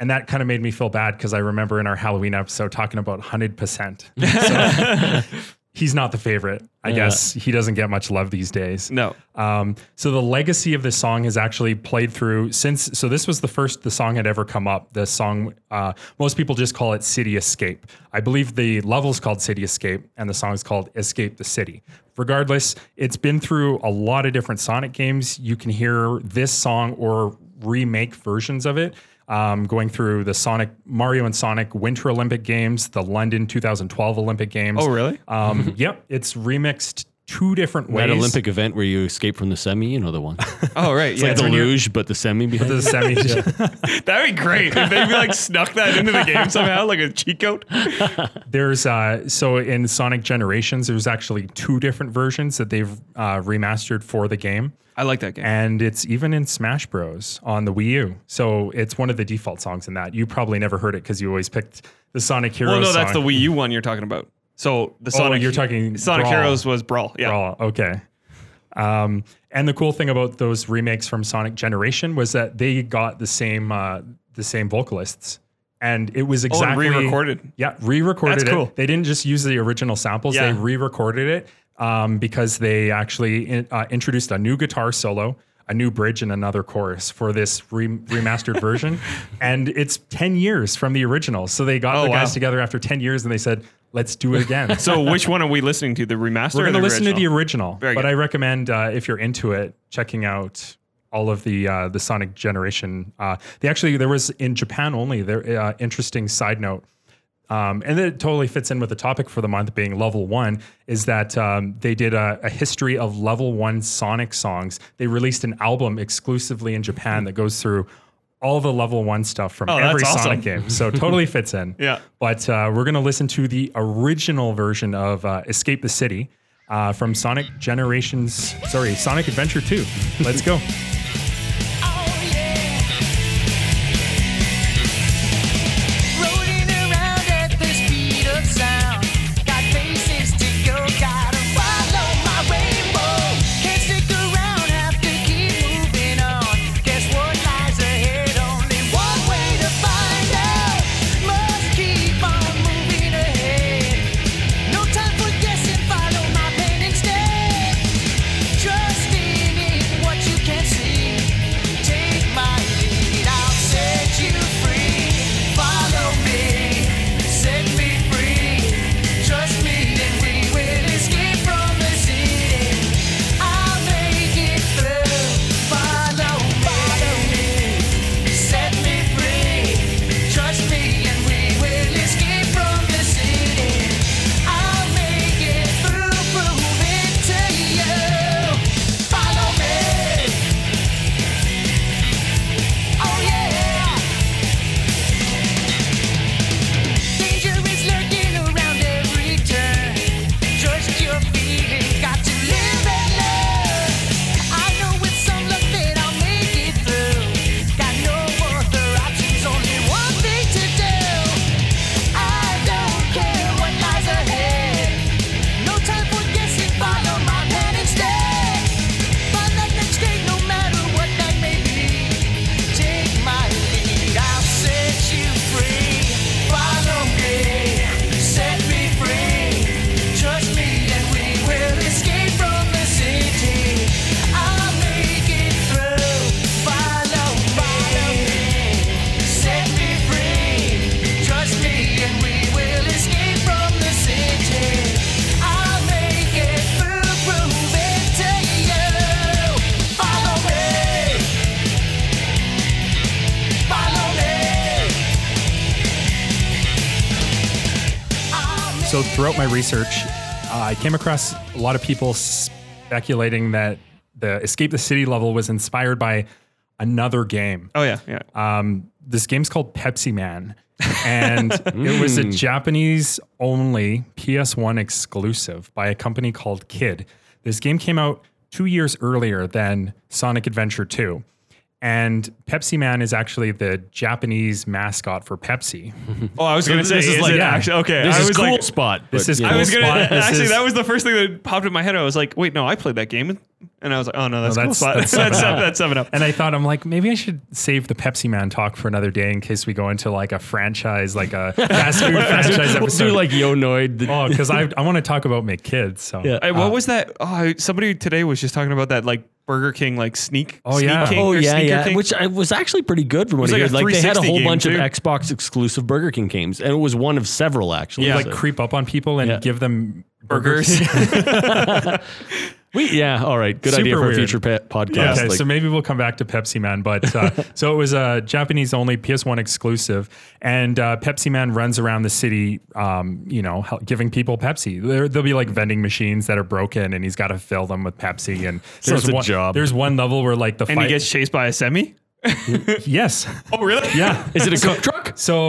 S3: and that kind of made me feel bad because I remember in our Halloween episode talking about 100%. So he's not the favorite. I
S2: Yeah.
S3: guess he doesn't get much love these days.
S1: No.
S3: Um, so the legacy of this song has actually played through since. So this was the first the song had ever come up. The song uh, most people just call it City Escape. I believe the level's called City Escape, and the song is called Escape the City. Regardless, it's been through a lot of different Sonic games. You can hear this song or remake versions of it. Um, going through the Sonic Mario and Sonic Winter Olympic Games, the London 2012 Olympic Games.
S1: Oh, really?
S3: Um, yep, it's remixed two different ways.
S2: That Olympic event where you escape from the semi, you know the one. It's
S1: Oh, right. yeah.
S2: like the luge, but the semi behind.
S3: the
S2: it.
S3: semi.
S1: That'd be great if they like snuck that into the game somehow, like a cheat code.
S3: There's uh, so in Sonic Generations, there's actually two different versions that they've uh, remastered for the game,
S1: I like that game.
S3: and it's even in Smash Bros on the Wii U. So it's one of the default songs in that. You probably never heard it because you always picked the Sonic Heroes.
S1: well, no, that's the. Wii U one you're talking about. So the Sonic,
S3: you're talking
S1: Sonic
S3: Brawl.
S1: Heroes was Brawl. Yeah.
S3: Brawl, okay. Um, and the cool thing about those remakes from Sonic Generation was that they got the same uh, the same vocalists, and it was
S1: Oh,
S3: exactly
S1: re-recorded.
S3: Yeah, re-recorded
S1: That's
S3: it.
S1: cool.
S3: They didn't just use the original samples;
S1: Yeah.
S3: they re-recorded it um, because they actually in, uh, introduced a new guitar solo, a new bridge, and another chorus for this re- remastered version. And it's ten years from the original, so they got
S1: Oh,
S3: the guys
S1: wow.
S3: together after ten years, and they said, "Let's do it again."
S1: So which one are we listening to? The remaster?
S3: We're going to listen to the
S1: original?
S3: original,
S1: Very
S3: but
S1: good.
S3: I recommend uh, if you're into it, checking out all of the uh, the Sonic Generation. Uh, they actually there was in Japan only. There uh, interesting side note. Um, and it totally fits in with the topic for the month being level one is that um, they did a, a history of level one Sonic songs. They released an album exclusively in Japan that goes through all the level one stuff from
S1: Oh,
S3: every
S1: awesome.
S3: Sonic game. So totally fits in.
S1: Yeah.
S3: But uh, we're going to listen to the original version of uh, Escape the City uh, from Sonic Generations, sorry, Sonic Adventure 2. Let's go. throughout my research, uh, I came across a lot of people speculating that the Escape the City level was inspired by another game.
S1: Oh yeah, yeah.
S3: Um, this game's called Pepsi Man, and it was a Japanese only PS1 exclusive by a company called Kid. This game came out two years earlier than Sonic Adventure 2. And Pepsi Man is actually the Japanese mascot for Pepsi.
S1: Oh, I was gonna say,
S2: this is
S1: is
S2: like-
S1: it
S3: yeah.
S1: actually okay?
S2: This
S1: I
S2: is
S1: was
S2: cool
S1: like,
S2: spot.
S3: This
S2: but,
S3: is
S2: you
S1: I
S3: cool
S1: was gonna
S3: spot.
S1: Actually
S3: is-
S1: that was the first thing that popped in my head. I was like, wait, no, I played that game. And I was like, oh no, that's
S3: No,
S1: cool.
S3: that's-
S1: So
S3: that's
S1: that's,
S3: Seven
S1: that's, seven up.
S3: And I thought I'm like maybe I should save the Pepsi Man talk for another day in case we go into like a franchise, like a fast food franchise
S2: we'll
S3: episode.
S2: do like Yo Noid. the-
S3: oh, because I I want to talk about McKids. So
S2: Yeah.
S1: Hey, what uh, was that? Oh, somebody today was just talking about that, like Burger King, like sneak.
S3: Oh,
S1: Sneak
S3: yeah.
S1: King
S2: Oh
S1: or
S2: yeah,
S1: Sneaker
S2: yeah,
S1: King.
S2: which I, was actually pretty good from what
S1: was
S2: I
S1: like
S2: heard. Like they had a whole bunch
S1: too.
S2: of Xbox exclusive Burger King games, and it was one of several actually.
S1: Yeah.
S3: like creep up on people and
S2: Yeah.
S3: give them
S1: burgers.
S2: we, yeah, all right, good
S3: Super
S2: idea for
S3: weird.
S2: a future pe- podcast.
S1: Yeah.
S3: Okay,
S2: like-
S3: so maybe we'll come back to Pepsi Man, but uh, so it was a Japanese only PS1 exclusive, and uh, Pepsi Man runs around the city, um, you know, hel- giving people Pepsi. There, there'll be like vending machines that are broken, and he's got to fill them with Pepsi. And
S2: So
S3: there's
S2: it's a
S3: one,
S2: job.
S3: There's one level where like the
S1: and he gets chased by a semi.
S3: yes,
S1: Oh, really?
S3: yeah.
S2: is it a Coke truck?
S3: So.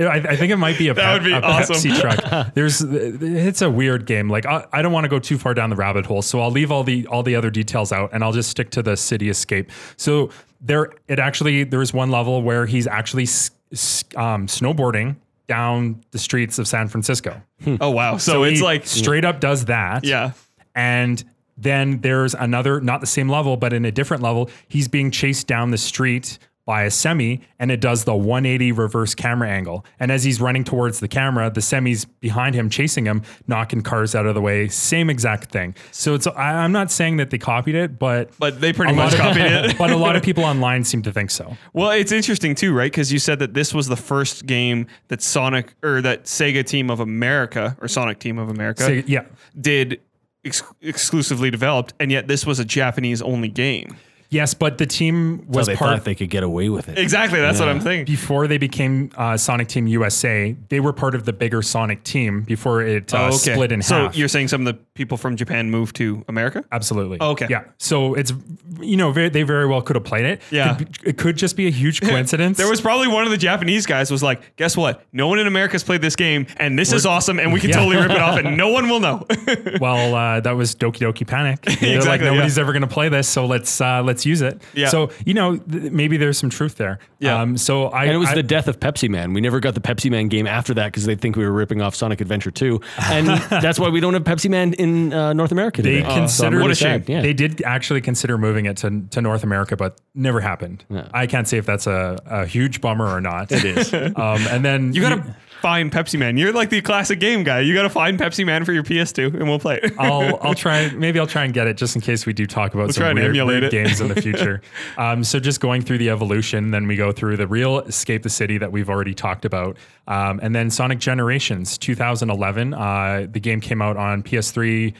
S3: I, I think it might be a,
S1: That
S3: pep-
S1: would be
S3: a
S1: awesome.
S3: Pepsi truck. There's, it's a weird game. Like I, I don't want to go too far down the rabbit hole, so I'll leave all the all the other details out, and I'll just stick to the city escape. So there, it actually there's one level where he's actually s- s- um, snowboarding down the streets of San Francisco.
S1: Oh wow. So, it's
S3: He
S1: like
S3: straight up does that.
S1: yeah.
S3: And then there's another, not the same level, but in a different level, he's being chased down the street by a semi and it does the 180 reverse camera angle. And as he's running towards the camera, the semi's behind him, chasing him, knocking cars out of the way. Same exact thing. So it's, I, I'm not saying that they copied it, but.
S1: But they pretty much
S3: of-
S1: copied it.
S3: but a lot of people online seem to think so.
S1: Well, it's interesting too, right? Because you said that this was the first game that Sonic or that Sega Team of America or Sonic Team of America
S3: So, yeah.
S1: did ex- exclusively developed, and yet this was a Japanese only game.
S3: Yes, but the team
S2: So
S3: was
S2: they
S3: part
S2: thought they could get away with it.
S1: Exactly, that's what I'm thinking.
S3: before they became uh, Sonic Team USA, they were part of the bigger Sonic team before it uh,
S1: Oh,
S3: split in
S1: so
S3: half.
S1: So you're saying some of the people from Japan moved to America?
S3: Absolutely.
S1: Oh, okay.
S3: Yeah. So it's you know very, they very well could have played it.
S1: Yeah.
S3: Could it could just be a huge coincidence.
S1: There was probably one of the Japanese guys was like, "Guess what? No one in America's played this game, and this is awesome, and we can
S3: Yeah.
S1: totally rip it off, and no one will know."
S3: well, uh, that was Doki Doki Panic. They're like
S1: Exactly, yeah.
S3: nobody's ever going to play this, so let's uh, let's use it.
S1: Yeah.
S3: So you know th- maybe there's some truth there.
S1: Yeah.
S3: Um, so I
S2: And it was
S3: I-
S2: the death of Pepsi Man. We never got the Pepsi Man game after that because they think we were ripping off Sonic Adventure 2. And that's why we don't have Pepsi Man in uh, North America
S3: they
S2: today. So I'm
S3: considered
S2: really
S1: What a shame.
S2: Yeah.
S3: They did actually consider moving it to, to North America, but never happened. I can't say if that's a, a huge bummer or not. It is. um, and then
S1: You gotta find Pepsi Man. You're like the classic game guy. You gotta find Pepsi Man for your PS2, and we'll play it.
S3: I'll I'll try maybe I'll try and get it just in case we do talk about
S1: try
S3: some weird, weird games in the future. um, so just going through the evolution, then we go through the real Escape the City that we've already talked about, um, and then Sonic Generations 2011. Uh, the game came out on PS3.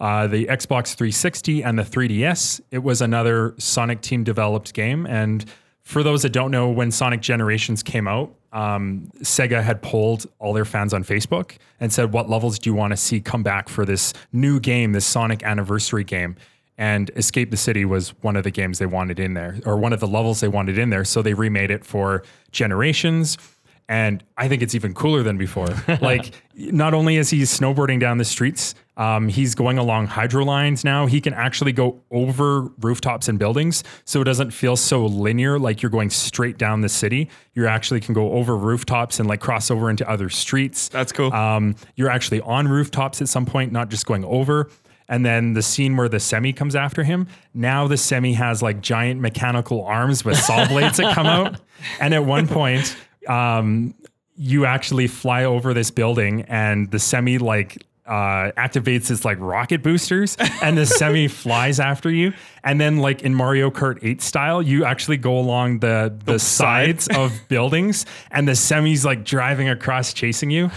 S3: Uh, the Xbox 360 and the 3DS. It was another Sonic team developed game. And for those that don't know, when Sonic Generations came out, um, Sega had polled all their fans on Facebook and said, What levels do you want to see come back for this new game, this Sonic anniversary game? And Escape the City was one of the games they wanted in there, or one of the levels they wanted in there. So they remade it for Generations. And I think it's even cooler than before. like, not only is he snowboarding down the streets, um, he's going along hydro lines now. He can actually go over rooftops and buildings. So it doesn't feel so linear, like you're going straight down the city. You actually can go over rooftops and like cross over into other streets.
S1: That's cool.
S3: Um, you're actually on rooftops at some point, not just going over. And then the scene where the semi comes after him. Now the semi has like giant mechanical arms with saw blades that come out. And at one point, um, you actually fly over this building, and the semi like uh, activates its like rocket boosters, and the semi flies after you. And then, like in Mario Kart 8 style, you actually go along the the
S1: side.
S3: sides of buildings, and the semi's like driving across, chasing you.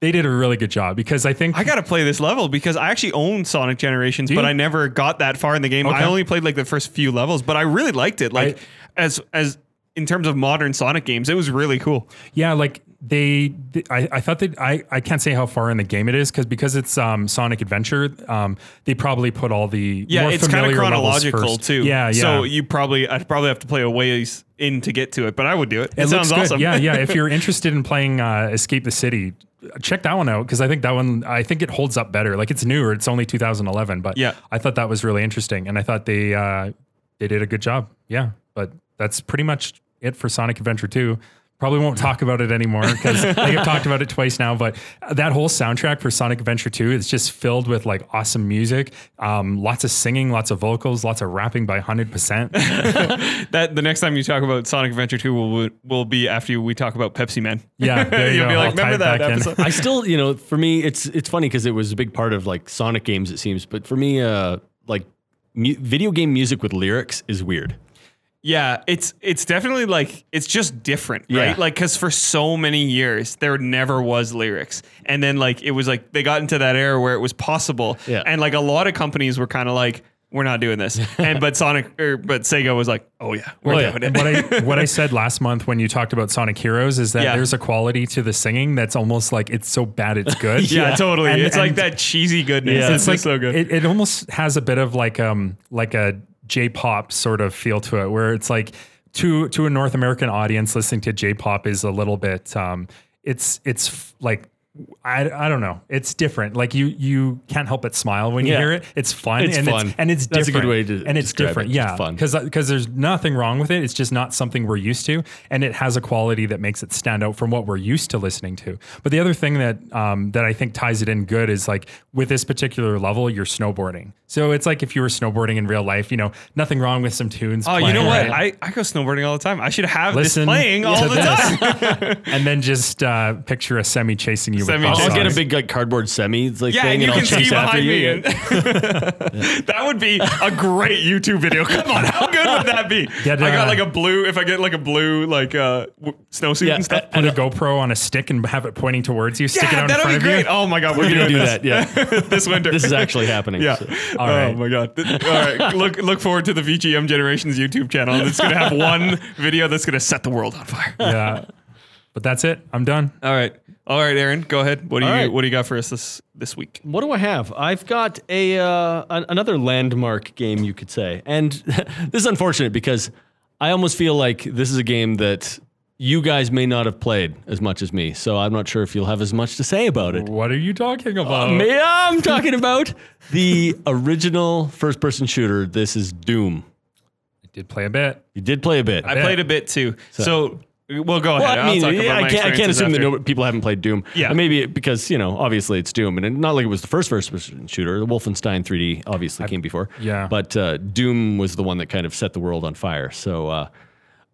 S3: They did a really good job because I think
S1: I gotta play this level because I actually own Sonic Generations, but? I never got that far in the game. I only played like the first few levels, but I really liked it. Like as as in terms of modern Sonic games, it was really cool.
S3: Yeah, like they, th- I, I thought that I, I can't say how far in the game it is because because it's um, Sonic Adventure, um, they probably put all the
S1: Yeah,
S3: more
S1: it's kind of chronological too.
S3: Yeah, yeah.
S1: So you probably I'd probably have to play a ways in to get to it, but I would do it. It,
S3: it
S1: sounds
S3: good.
S1: awesome.
S3: Yeah, yeah. If you're interested in playing uh, Escape the City, check that one out because I think that one I think it holds up better. Like it's newer, it's only 2011, but
S1: Yeah.
S3: I thought that was really interesting, and I thought they uh, they did a good job. Yeah, but that's pretty much it for Sonic Adventure 2. Probably won't talk about it anymore because I've talked about it twice now. But that whole soundtrack for Sonic Adventure 2 is just filled with like awesome music, um, lots of singing, lots of vocals, lots of rapping by 100%.
S1: That the next time you talk about Sonic Adventure 2 will will be after we talk about Pepsi Man.
S3: Yeah, there you
S1: You'll
S3: go.
S1: be like,
S3: I'll
S1: remember that
S3: back in."
S1: episode?
S2: I still, you know, for me, it's it's funny because it was a big part of like Sonic games, it seems. But for me, uh, like mu- video game music with lyrics is weird.
S1: Yeah, it's it's definitely like it's just different,
S2: Yeah.
S1: right? Like cuz for so many years there never was lyrics. And then like it was like they got into that era where it was possible.
S2: Yeah.
S1: And like a lot of companies were kind of like we're not doing this. and but Sonic or but Sega was like, "Oh yeah, we're
S2: Oh, yeah.
S1: doing it."
S3: what I what I said last month when you talked about Sonic Heroes is that
S1: Yeah.
S3: there's a quality to the singing that's almost like it's so bad it's good.
S1: yeah,
S2: Yeah.
S1: totally.
S3: And-
S1: it's like that cheesy goodness.
S2: Yeah.
S1: It's,
S3: it's like
S1: so good.
S3: It, it almost has a bit of like um like a J-pop sort of feel to it, where it's like to to a North American audience listening to J-pop is a little bit um it's it's f- like. I, I don't know. It's different. Like you you can't help but smile when you
S2: Yeah.
S3: hear it. It's fun.
S2: It's
S3: and
S2: fun.
S3: It's, and it's
S2: That's a good
S3: different.
S2: way to
S3: and it's different.
S2: it.
S3: Yeah, because because there's nothing wrong with it. It's just not something we're used to, and it has a quality that makes it stand out from what we're used to listening to. But the other thing that um, that I think ties it in good is like with this particular level, you're snowboarding. So it's like if you were snowboarding in real life, you know, nothing wrong with some tunes.
S1: Oh, you know what?
S3: right?
S1: I, I go snowboarding all the time. I should have
S3: Listen
S1: this playing all the
S3: this.
S1: time.
S3: and then just uh, picture a semi chasing you.
S1: Semi.
S2: I'll get a big like cardboard semi like
S1: Yeah,
S2: thing,
S1: and you
S2: I'll
S1: can ski
S2: chase after
S1: behind
S2: you.
S1: me.
S2: Yeah.
S1: that would be a great YouTube video. Come on, how good would that be?
S3: Get,
S1: I got
S3: uh,
S1: like a blue. If I get like a blue like uh, w- snowsuit
S2: Yeah,
S1: and stuff.
S3: Put a GoPro on a stick and have it pointing towards you. Stick it
S1: yeah,
S3: out in
S1: that'll
S3: front
S1: be
S3: of
S1: great.
S3: you.
S1: Oh my god, we're,
S2: We're gonna do
S1: this
S2: that. Yeah,
S1: this winter.
S2: this is actually happening.
S1: Yeah.
S2: so.
S3: All
S1: oh
S3: right.
S1: my god. All right. Look look forward to the VGM Generations YouTube channel. It's gonna have one video that's gonna set the world on fire.
S3: Yeah. But that's it. I'm done.
S1: All right. All right, Aaron, go ahead. What do
S2: All
S1: you
S2: right.
S1: what do you got for us this this week?
S2: What do I have? I've got a uh, an- another landmark game, you could say, and this is unfortunate because I almost feel like this is a game that you guys may not have played as much as me. So I'm not sure if you'll have as much to say about it.
S3: What are you talking about?
S2: Me- I'm talking about the original first-person shooter. This is Doom.
S3: I did play a bit.
S2: You did play a bit.
S1: I
S3: bet.
S1: played a bit too. So, we'll go
S2: Well,
S1: ahead.
S2: I mean,
S1: I'll talk about
S2: yeah,
S1: my
S2: I can't, I can't
S1: experiences
S2: assume that no, people haven't played Doom.
S1: Yeah.
S2: And maybe it- because, you know, obviously it's Doom. And it- not like it was the first first person shooter. The Wolfenstein 3D obviously came before.
S3: yeah.
S2: But uh, Doom was the one that kind of set the world on fire. So, uh,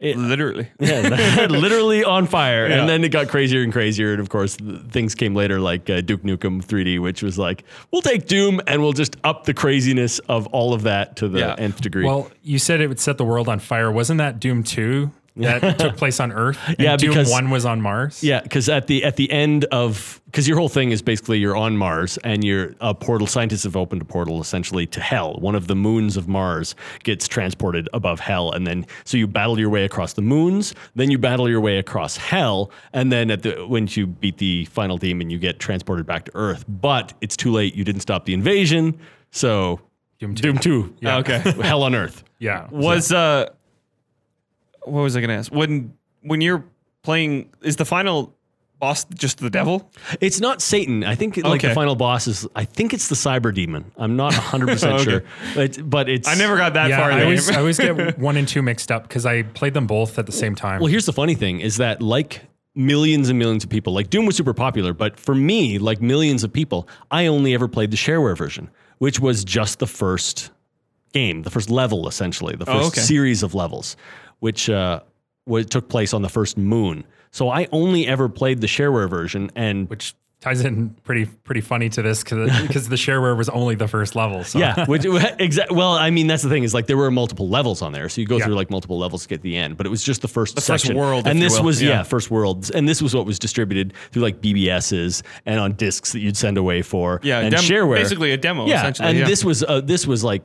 S1: Literally.
S2: yeah, literally on fire.
S1: Yeah.
S2: And then it got crazier and crazier. And of course, th- things came later like uh, Duke Nukem 3D, which was like, we'll take Doom and we'll just up the craziness of all of that to the
S1: Yeah.
S2: nth degree.
S3: Well, you said it would set the world on fire. Wasn't that Doom 2 that took place on Earth? And
S2: Yeah,
S3: Doom
S2: because-
S3: 1 was on Mars?
S2: Yeah, because at the at the end of because your whole thing is basically you're on Mars and you're a portal. Scientists have opened a portal essentially to Hell. One of the moons of Mars gets transported above Hell, and then so you battle your way across the moons. Then you battle your way across Hell, and then at the when you beat the final demon, you get transported back to Earth. But it's too late. You didn't stop the invasion, so
S3: Doom 2.
S2: Doom Two.
S3: Yeah.
S1: Okay.
S2: Hell on Earth.
S3: Yeah.
S1: Was uh what was I gonna ask? When when you're playing is the final boss just the devil?
S2: It's not Satan. I think like
S1: Okay.
S2: the final boss is. I think it's the cyber demon. I'm not 100 percent
S1: Okay.
S2: sure, but but it's.
S1: I never got that
S3: yeah,
S1: far in
S3: I always. I always get 1 and 2 mixed up because I played them both at the same time.
S2: Well, here's the funny thing: is that like millions and millions of people, like Doom was super popular, but for me, like millions of people, I only ever played the shareware version, which was just the first game, the first level, essentially, the oh, first
S1: Oh, okay.
S2: series of levels, which uh, was, took place on the first moon. So I only ever played the shareware version, and
S3: which ties in pretty pretty funny to this because the shareware was only the first level. So.
S2: Yeah, which exactly. Well, I mean, that's the thing is like there were multiple levels on there, so you go
S3: Yeah.
S2: through like multiple levels to get the end. But it was just the first
S1: The first
S2: section.
S1: world, if
S2: and this was yeah.
S1: Yeah.
S2: first world, and this was what was distributed through like BBSs and on discs that you'd send away for.
S1: Yeah,
S2: and
S1: dem-
S2: shareware.
S1: basically a demo,
S2: Yeah,
S1: essentially,
S2: and
S1: yeah.
S2: this was uh, this was like,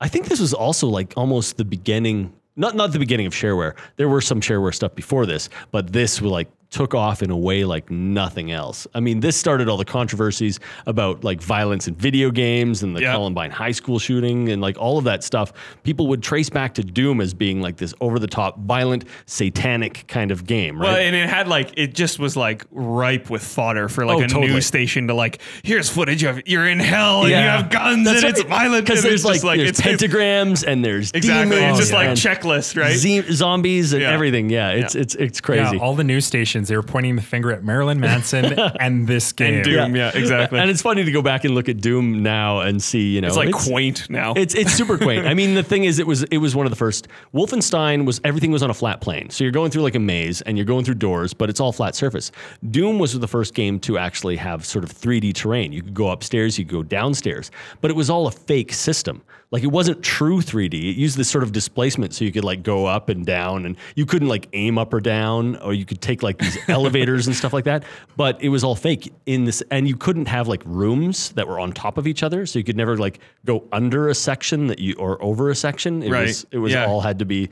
S2: I think this was also like almost the beginning. Not not the beginning of shareware. There were some shareware stuff before this, but this was like took off in a way like nothing else. I mean, this started all the controversies about like violence in video games and the
S1: Yeah.
S2: Columbine High School shooting and like all of that stuff. People would trace back to Doom as being like this over the top, violent, satanic kind of game, right?
S1: Well, and it had like it just was like ripe with fodder for like
S2: Oh,
S1: a
S2: totally.
S1: news station to like here's footage of you're in hell and you have guns
S2: That's
S1: and it's violent
S2: because there's
S1: it's
S2: like,
S1: just like
S2: there's
S1: it's it's-
S2: pentagrams and there's
S1: exactly
S2: demons
S1: it's just like
S2: and
S1: checklist right
S2: ze- zombies and
S1: Yeah.
S2: everything. Yeah, it's it's it's crazy.
S3: Yeah, all the news stations they were pointing the finger at Marilyn Manson and this game.
S1: and Doom yeah, exactly
S2: and it's funny to go back and look at Doom now and see, you know,
S1: it's like quaint now
S2: It's it's super quaint. I mean, the thing is, it was it was one of the first. Wolfenstein was everything was on a flat plane, so you're going through like a maze and you're going through doors, but it's all flat surface. Doom was the first game to actually have sort of 3D terrain. You could go upstairs, you could go downstairs, but it was all a fake system. Like it wasn't true 3D. It used this sort of displacement, so you could like go up and down, and you couldn't like aim up or down, or you could take like these elevators and stuff like that. But it was all fake in this, and you couldn't have like rooms that were on top of each other, so you could never like go under a section that you or over a section. It
S1: Right.
S2: was it was
S1: Yeah.
S2: all had to be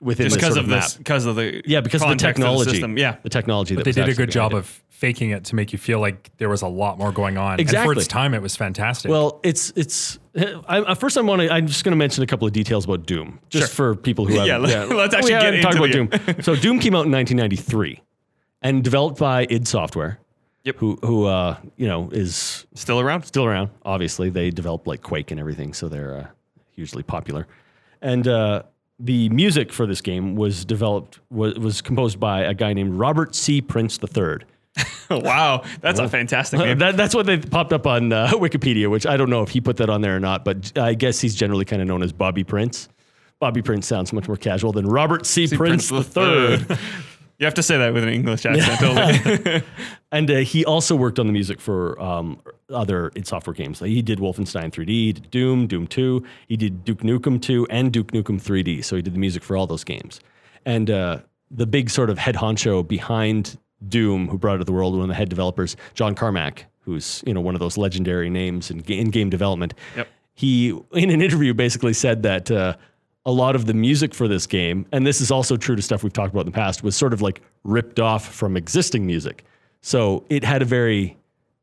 S2: within
S1: just
S2: the
S1: because
S2: sort
S1: of
S2: map.
S1: this because of the
S2: Yeah, because of the technology.
S1: system yeah
S2: the technology. that
S3: They did a good job of faking it to make you feel like there was a lot more going on. And
S2: Exactly.
S3: for its time, it was fantastic.
S2: Well, it's it's. I, first, I want to. I'm just going to mention a couple of details about Doom, just for people who
S1: Yeah,
S2: haven't.
S1: let- let's actually
S2: we
S1: get
S2: haven't talked about
S1: the
S2: Doom. so, Doom came out in 1993, and developed by id Software.
S1: Yep.
S2: Who who uh you know is
S1: still around
S2: still around. Obviously, they developed like Quake and everything, so they're uh, hugely popular. And uh, the music for this game was developed was, was composed by a guy named Robert C. Prince III.
S1: wow that's a fantastic name
S2: That, that's what they popped up on uh, Wikipedia, which I don't know if he put that on there or not, but I guess he's generally kind of known as Bobby Prince. Bobby Prince sounds much more casual than Robert C. Prince,
S1: Prince
S2: the
S1: the
S2: Third.
S1: you have to say that with an English accent totally
S2: And uh, he also worked on the music for um, other id Software games. Like he did Wolfenstein 3D, he did Doom, Doom 2, he did Duke Nukem 2, and Duke Nukem 3D. So he did the music for all those games. And uh, the big sort of head honcho behind Doom, who brought it to the world, one of the head developers, John Carmack, who's you know one of those legendary names in, in game development.
S1: Yep.
S2: He, in an interview, basically said that. Uh, a lot of the music for this game, and this is also true to stuff we've talked about in the past, was sort of like ripped off from existing music. So it had a very,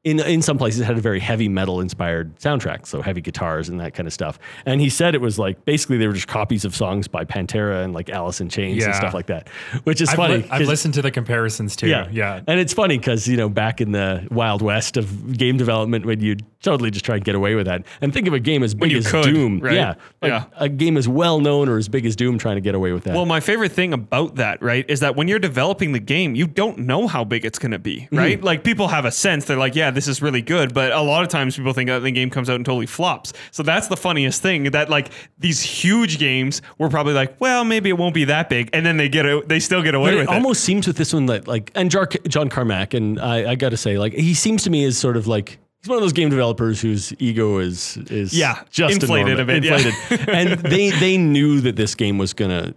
S2: in in some places, it had a very heavy metal inspired soundtrack, so heavy guitars and that kind of stuff. And he said it was like basically they were just copies of songs by Pantera and like Alice in Chains and stuff like that, which is
S3: I've,
S2: funny.
S3: li- I've listened to the comparisons too.
S2: yeah,
S3: Yeah.
S2: and it's funny because you know back in the wild west of game development, when you totally just try and get away with that, and think of a game as big as
S1: could,
S2: Doom,
S1: right?
S2: yeah, like
S1: Yeah.
S2: a game as well known or as big as Doom, trying to get away with that.
S1: Well, my favorite thing about that, right, is that when you're developing the game, you don't know how big it's going to be,
S2: Mm-hmm.
S1: right? Like people have a sense. They're like, yeah, this is really good. But a lot of times people think that the game comes out and totally flops. So that's the funniest thing that like these huge games were probably like, well, maybe it won't be that big. And then they get it, they still get away
S2: But
S1: with
S2: it
S1: it.
S2: almost seems with this one that like and Jar- John Carmack and I, I got to say like he seems to me as sort of like he's one of those game developers whose ego is is
S1: Yeah,
S2: just
S1: inflated
S2: enormous-
S1: a bit, yeah.
S2: inflated. and they they knew that this game was gonna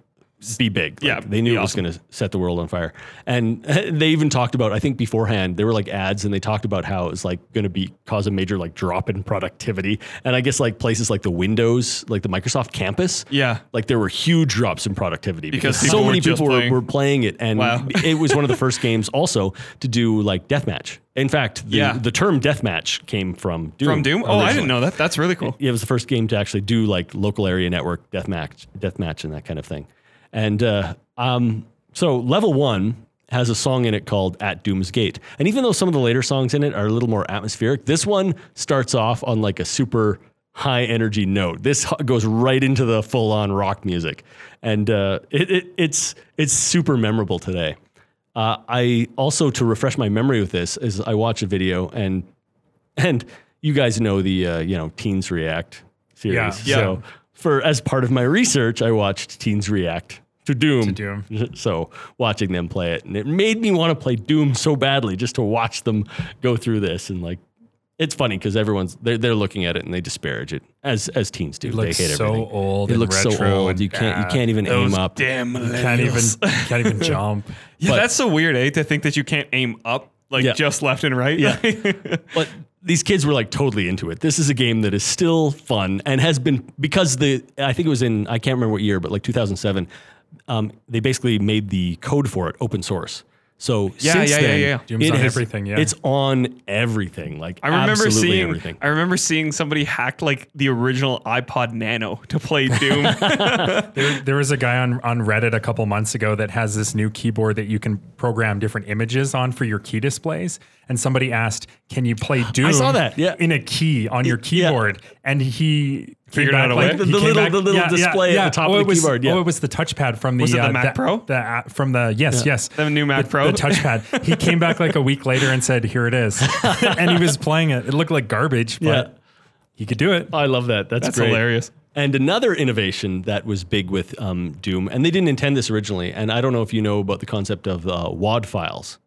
S2: be big. Like,
S1: Yeah,
S2: they knew it was
S1: awesome.
S2: going to set the world on fire. And they even talked about, I think beforehand, there were like ads and they talked about how it was like going to be cause a major like drop in productivity. And I guess like places like the Windows, like the Microsoft campus,
S1: Yeah.
S2: like there were huge drops in productivity
S1: Because
S2: because, so many people were,
S1: playing.
S2: were playing it. And
S1: Wow.
S2: it was one of the first games also to do like deathmatch. In fact, the,
S1: Yeah.
S2: the term deathmatch came from Doom.
S1: From Doom? Oh, I didn't know that. That's really cool.
S2: Yeah, it was the first game to actually do like local area network deathmatch, deathmatch, and that kind of thing. And uh, um, so level one has a song in it called "At Doom's Gate," and even though some of the later songs in it are a little more atmospheric, this one starts off on like a super high energy note. This goes right into the full on rock music, and uh, it, it, it's it's super memorable today. Uh, I also to refresh my memory with this is I watch a video and and you guys know the uh, you know Teens React series.
S3: Yeah.
S1: Yeah.
S2: So for as part of my research, I watched Teens React to Doom.
S3: To Doom.
S2: So watching them play it, and it made me want to play Doom so badly just to watch them go through this and like. It's funny because everyone's they're, they're looking at it and they disparage it as as teens do.
S3: It
S2: they
S3: looks
S2: hate
S3: so
S2: everything.
S3: old
S2: It
S3: and
S2: looks so
S3: retro
S2: old.
S3: and
S2: You can't you can't even aim up.
S1: Damn
S3: Can't even can't even jump.
S1: Yeah,
S2: But-
S1: that's so weird, eh? To think that you can't aim up like
S2: Yeah.
S1: just left and right.
S2: Yeah. but these kids were like totally into it. This is a game that is still fun and has been because the I think it was in I can't remember what year, but like 2007. Um, they basically made the code for it open source. So
S1: Yeah,
S2: since
S1: yeah, yeah,
S2: then,
S1: yeah.
S3: Doom's
S2: it
S3: on
S2: has-
S3: everything, yeah.
S2: it's on everything. Like
S1: I remember
S2: absolutely
S1: seeing
S2: everything.
S1: I remember seeing somebody hack like the original iPod Nano to play Doom.
S3: There, there was a guy on, on Reddit a couple months ago that has this new keyboard that you can program different images on for your key displays. And somebody asked, "Can you play Doom?"
S2: I saw that, yeah.
S3: in a key on your
S2: yeah.
S3: keyboard. And he
S1: Figured out
S3: back
S1: a
S3: like
S1: way?
S2: The- the little-
S3: back-
S2: the little display at the top of
S3: oh,
S2: the
S3: it was,
S2: keyboard, yeah.
S3: Oh, it was the touchpad from the
S1: Was it the
S3: uh,
S1: Mac Pro?
S3: The, uh, from the yes, yes,
S1: The new Mac
S3: the,
S1: Pro?
S3: the touchpad. he came back like a week later and said, "Here it is," and he was playing it. It looked like garbage, but
S2: Yeah.
S3: he could do it.
S2: I love that. That's,
S1: That's
S2: great.
S1: hilarious.
S2: And another innovation that was big with um, Doom, and they didn't intend this originally. And I don't know if you know about the concept of uh, WAD files.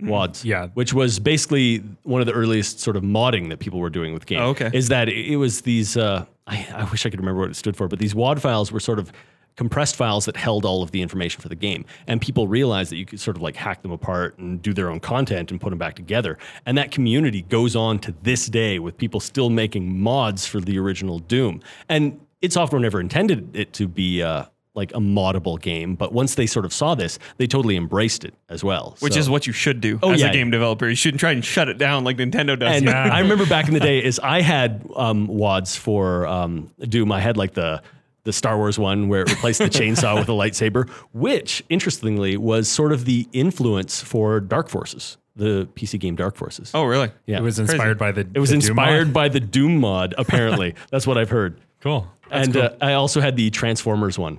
S2: WADs,
S3: Yeah.
S2: which was basically one of the earliest sort of modding that people were doing with games.
S1: Oh, okay.
S2: is that it it was these? Uh, I, I wish I could remember what it stood for, but these WAD files were sort of compressed files that held all of the information for the game, and people realized that you could sort of like hack them apart and do their own content and put them back together. And that community goes on to this day with people still making mods for the original Doom. And id Software never intended it to be. Uh, like a moddable game, but once they sort of saw this, they totally embraced it as well.
S1: which
S2: So-
S1: is what you should do
S2: Oh,
S1: as
S2: yeah.
S1: a game developer. You shouldn't try and shut it down like Nintendo does.
S2: And
S3: Yeah.
S2: I remember back in the day, is I had um, wads for um, Doom. I had like the the Star Wars one where it replaced the chainsaw with a lightsaber, which interestingly was sort of the influence for Dark Forces, the PC game Dark Forces.
S1: oh, really?
S2: yeah,
S3: It was
S1: Crazy.
S3: inspired by the.
S2: it was
S3: the Doom mod?
S2: inspired by the Doom mod. Apparently, that's what I've heard.
S3: Cool. That's
S2: and
S3: cool.
S2: uh, I also had the Transformers one.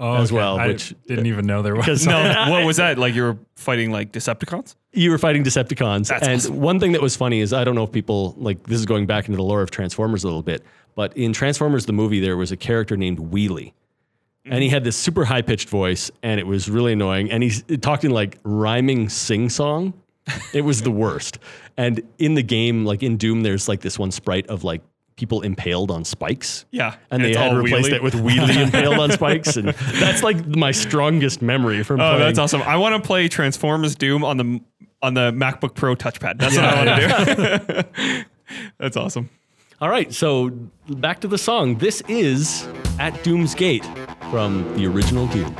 S3: Oh,
S2: as
S3: okay.
S2: well,
S3: I
S2: which-
S3: didn't even know there was.
S1: No, what was that? Like you were fighting like Decepticons?
S2: you were fighting Decepticons.
S1: That's
S2: and
S1: awesome.
S2: one thing that was funny is I don't know if people like this is going back into the lore of Transformers a little bit, but in Transformers the movie there was a character named Wheelie. And he had this super high pitched voice and it was really annoying. And he talked in like rhyming sing song. It was the worst. And in the game, like in Doom, there's like this one sprite of like people impaled on spikes.
S1: Yeah.
S2: And, they had
S1: all
S2: replaced
S1: wheelie.
S2: it with Wheelie impaled on spikes. And that's like my strongest memory from
S1: Oh,
S2: playing.
S1: that's awesome. I want to play Transformers Doom on the on the MacBook Pro touchpad. That's what I want to do. that's awesome.
S2: All right, so back to the song. This is At Doom's Gate from the original Doom.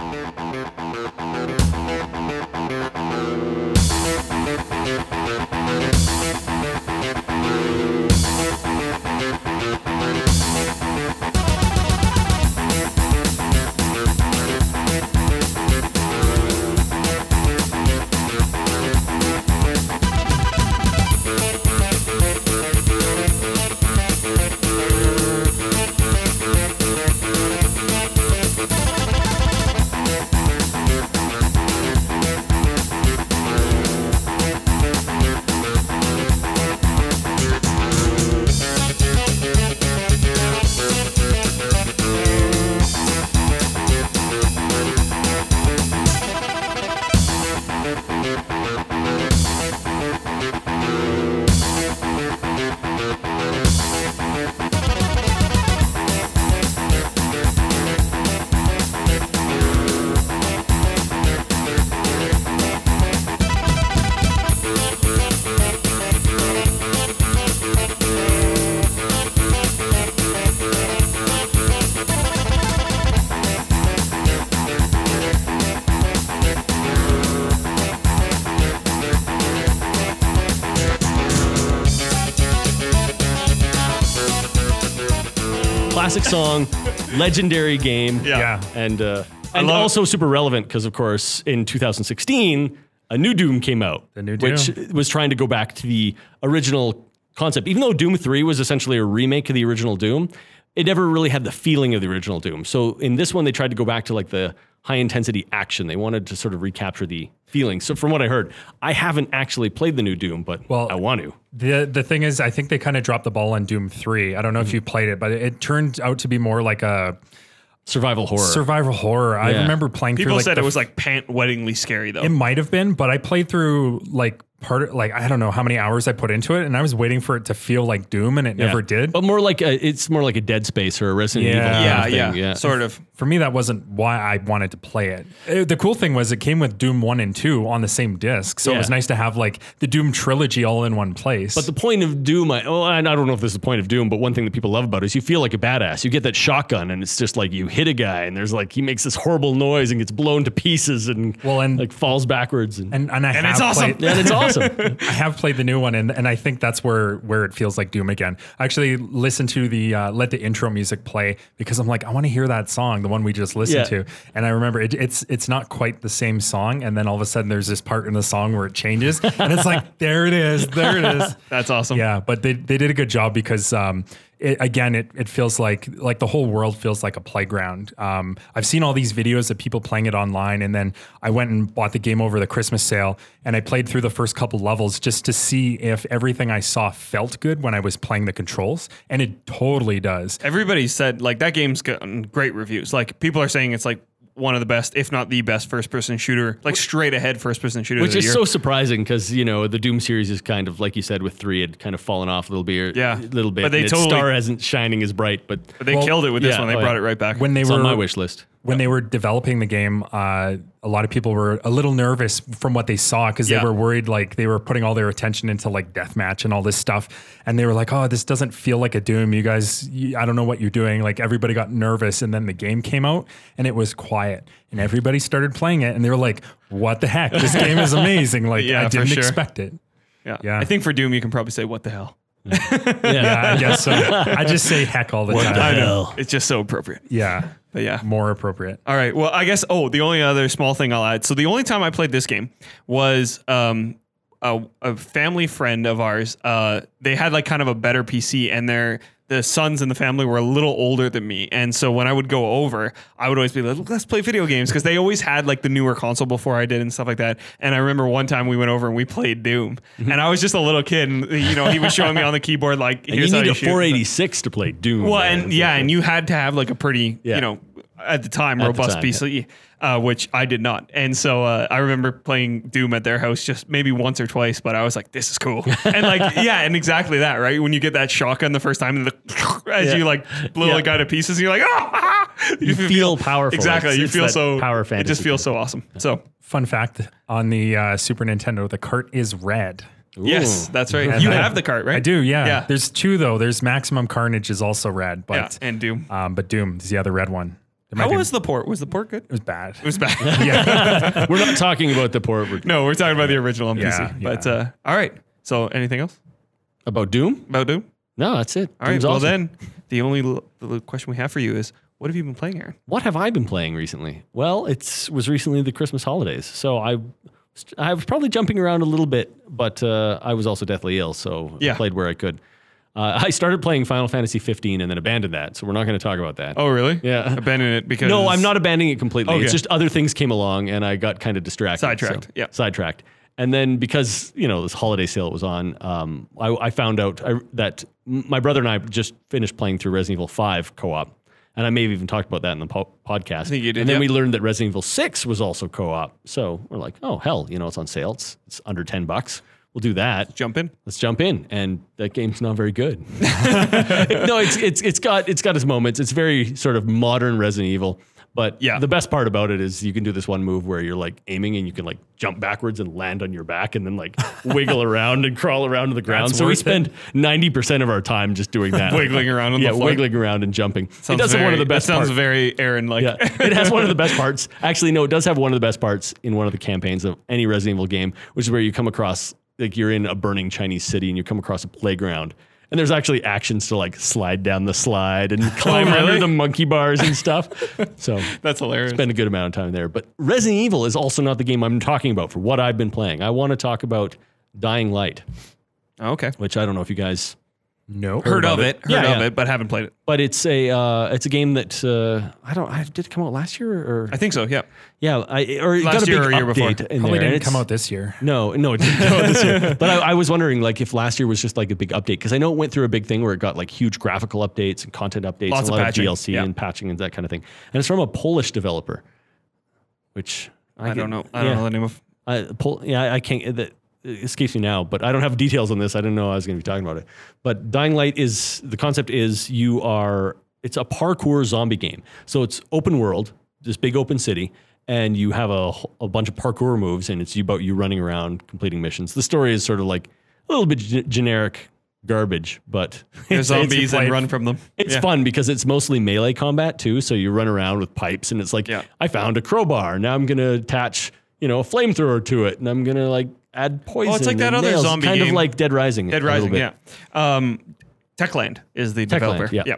S2: Classic song, legendary game.
S1: Yeah.
S3: yeah.
S2: And, uh, and
S1: love-
S2: also super relevant because, of course, in 2016, a new Doom came out.
S3: The new Doom.
S2: Which was trying to go back to the original concept. Even though Doom 3 was essentially a remake of the original Doom, it never really had the feeling of the original Doom. So in this one, they tried to go back to like the high intensity action. They wanted to sort of recapture the feeling. So from what I heard, I haven't actually played the new Doom, but
S3: Well-
S2: I want to.
S3: The the thing is, I think they kind of dropped the ball on Doom Three. I don't know if mm-hmm. you played it, but it, it turned out to be more like a
S2: Survival horror.
S3: survival horror. I remember playing
S1: People
S3: through. Like
S1: said
S3: the
S1: it was like pant weddingly scary though.
S3: It might have been, but I played through like part of like I don't know how many hours I put into it, and I was waiting for it to feel like Doom, and it
S2: Yeah.
S3: never did.
S2: But more like a, it's more like a Dead Space or a Resident
S3: Yeah.
S2: Evil. kind
S1: yeah,
S2: of thing,
S1: yeah, sort of.
S3: for me, that wasn't why I wanted to play it. Uh, The cool thing was it came with Doom One and Two on the same disc, so it was nice to have like the Doom trilogy all in one place.
S2: But the point of Doom, I, well, I don't know if this is the point of Doom, but one thing that people love about it is you feel like a badass. You get that shotgun, and it's just like you hit a guy, and there's like he makes this horrible noise and gets blown to pieces, and
S3: Well, and-
S2: like falls backwards, and
S3: and and I
S1: And
S3: have
S1: it's awesome.
S2: and it's awesome.
S3: I have played the new one, and, and I think that's where where it feels like Doom again. I actually listened to the uh, let the intro music play because I'm like, I want to hear that song, the one we just listened
S2: Yeah.
S3: to. And I remember it, it's it's not quite the same song, and then all of a sudden there's this part in the song where it changes, and it's like, there it is, there it is.
S1: That's awesome.
S3: Yeah, but they, they did a good job because um, it, again, it, it feels like like the whole world feels like a playground. Um, I've seen all these videos of people playing it online, and then I went and bought the game over the Christmas sale, and I played through the first couple levels just to see if everything I saw felt good when I was playing the controls, and it totally does.
S1: Everybody said like that game's gotten great reviews. Like people are saying it's like one of the best, if not the best, first person shooter, like straight ahead first person shooter.
S2: Which
S1: of the
S2: is
S1: year.
S2: so surprising because you know the Doom series is kind of like you said with three had kind of fallen off a little bit,
S1: Yeah.
S2: little bit.
S1: But they
S2: and
S1: totally-
S2: star hasn't shining as bright, but
S1: But they
S3: Well,
S1: killed it with this
S2: yeah,
S1: one. They
S2: oh,
S1: brought
S2: yeah.
S1: it right back.
S3: When they
S2: it's
S3: were
S2: on my wish list.
S3: When they were developing the game, uh, a lot of people were a little nervous from what they saw because
S1: Yeah.
S3: they were worried like they were putting all their attention into like deathmatch and all this stuff, and they were like, "Oh, this doesn't feel like a Doom. You guys, you, I don't know what you're doing." Like everybody got nervous, and then the game came out and it was quiet, and everybody started playing it, and they were like, "What the heck? This game is amazing! Like
S1: Yeah,
S3: I didn't
S1: sure.
S3: expect it."
S1: yeah.
S3: yeah.
S1: I think for Doom you can probably say what the hell.
S3: Yeah, I guess so. I just say heck all the time.
S1: I know.
S2: hell?
S1: It's just so appropriate.
S3: Yeah,
S1: But yeah.
S3: more appropriate.
S1: All right. Well, I guess. Oh, the only other small thing I'll add. So the only time I played this game was um, a, a family friend of ours. Uh, they had like kind of a better PC, and their the sons in the family were a little older than me. And so when I would go over, I would always be like, "Let's play video games," because they always had like the newer console before I did and stuff like that. And I remember one time we went over and we played Doom, mm-hmm. and I was just a little kid, and you know he was showing me on the keyboard like, "Here's
S2: you
S1: how
S2: need
S1: you
S2: a
S1: shoot."
S2: 486 to play Doom.
S1: Well,
S2: man.
S1: and yeah, and you had to have like a pretty,
S2: Yeah.
S1: you know, at the time
S2: At the
S1: robust
S2: time,
S1: PC, uh, which I did not. And so uh, I remember playing Doom at their house just maybe once or twice, but I was like, this is cool. and like, yeah, and exactly that, right? When you get that shotgun the first time, and the, as
S2: Yeah.
S1: you like blow
S2: Yeah.
S1: a guy to pieces, and you're like, ah,
S2: You feel powerful.
S1: Exactly,
S2: It's-
S1: you
S2: it's
S1: feel so
S2: power
S1: It just feels so awesome. So
S3: Fun fact on the uh, Super Nintendo, the cart is red.
S1: yes, that's right.
S3: And
S1: You
S3: I-
S1: have the cart, right?
S3: I do, yeah.
S1: Yeah.
S3: There's two though. There's Maximum Carnage is also red,
S1: Yeah,
S3: but
S1: and Doom.
S3: um, but Doom is the other red one. It
S1: How
S3: be-
S1: was the port? Was the port good?
S3: it was bad.
S1: It was bad.
S3: yeah.
S2: We're not talking about the port. We're
S1: no, we're talking about the original on
S3: Yeah,
S1: PC.
S3: yeah.
S1: But uh, all right. So anything else
S2: about Doom.
S1: about Doom?
S2: No, that's it.
S1: All right.
S2: Doom's
S1: well,
S2: awesome.
S1: then the only l- the question we have for you is, what have you been playing, Aaron?
S2: What have I been playing recently? Well, it was recently the Christmas holidays, so I I was probably jumping around a little bit, but uh, I was also deathly ill, so
S1: Yeah.
S2: I played where I could. Uh, I started playing Final Fantasy 15 and then abandoned that, so we're not going to talk about that.
S1: Oh, really?
S2: Yeah.
S1: Abandon it because
S2: No, I'm not abandoning it completely.
S1: Okay.
S2: It's just other things came along and I got kind of distracted.
S1: Sidetracked,
S2: so-
S1: yeah.
S2: Sidetracked. And then because, you know, this holiday sale it was on, um, I, I found out I, that my brother and I just finished playing through Resident Evil 5 co op. And I may have even talked about that in the po- podcast. I
S1: think you did,
S2: And then
S1: yep.
S2: we learned that Resident Evil 6 was also co op. So we're like, oh, hell, you know, it's on sale. It's, it's under 10 bucks. We'll do that
S1: Jump in.
S2: let's jump in and that game's not very good no it's it's it's got it's got its moments it's very sort of modern resident evil but
S1: Yeah.
S2: the best part about it is you can do this one move where you're like aiming and you can like jump backwards and land on your back and then like wiggle around and crawl around to the ground
S3: That's
S2: so we spend 90% of our time just doing that
S1: Wiggling around on
S2: yeah
S1: the floor.
S2: wiggling around and jumping it
S1: Sounds
S2: does have one of the best
S1: That sounds
S2: parts.
S1: very Aaron like.
S2: Yeah, it has one of the best parts. Actually, no, it does have one of the best parts in one of the campaigns of any Resident Evil game, which is where you come across like you're in a burning Chinese city and you come across a playground. And there's actually actions to like slide down the slide and oh, climb
S1: really?
S2: under the monkey bars and stuff. So
S1: That's hilarious.
S2: spend a good amount of time there. But Resident Evil is also not the game I'm talking about for what I've been playing. I want to talk about Dying Light, oh,
S1: okay.
S2: which I don't know if you guys
S3: no.
S1: Heard of
S2: of
S1: it.
S2: it.
S1: Heard
S2: Yeah,
S1: of
S2: yeah.
S1: it, but haven't played it.
S2: but it's a uh, it's a game that uh, I don't. I, did it come out last year or
S1: I think so. Yeah.
S2: yeah? I, or it
S1: Last
S2: got a big
S1: year or year before.
S2: update in
S3: Probably
S2: there.
S3: didn't come out this year.
S2: No, no, it didn't come out this year. But I, I was wondering, like, if last year was just like a big update because I know it went through a big thing where it got like huge graphical updates and content updates,
S1: Lots
S2: and a
S1: of
S2: lot
S1: patching,
S2: of DLC
S1: yeah.
S2: and patching and that kind of thing. And it's from a Polish developer, which
S1: I,
S2: get-
S1: don't know. I don't know the name of.
S2: I, Pol- yeah, I can't. The, it escapes me now, but I don't have details on this. I didn't know I was going to be talking about it. But Dying Light is the concept is you are it's a parkour zombie game. So it's open world, this big open city, and you have a, a bunch of parkour moves, and it's about you running around completing missions. The story is sort of like a little bit ge- generic garbage, but
S1: There's zombies and run from them.
S2: it's
S1: Yeah.
S2: fun because it's mostly melee combat too. So you run around with pipes, and it's like,
S1: Yeah.
S2: I found a crowbar. Now I'm gonna attach, you know, a flamethrower to it, and I'm gonna like add poison.
S1: It's like that other
S2: nails.
S1: zombie
S2: kind
S1: game.
S2: of like Dead Rising.
S1: Dead Rising, yeah. Um, Techland is the developer.
S2: yeah.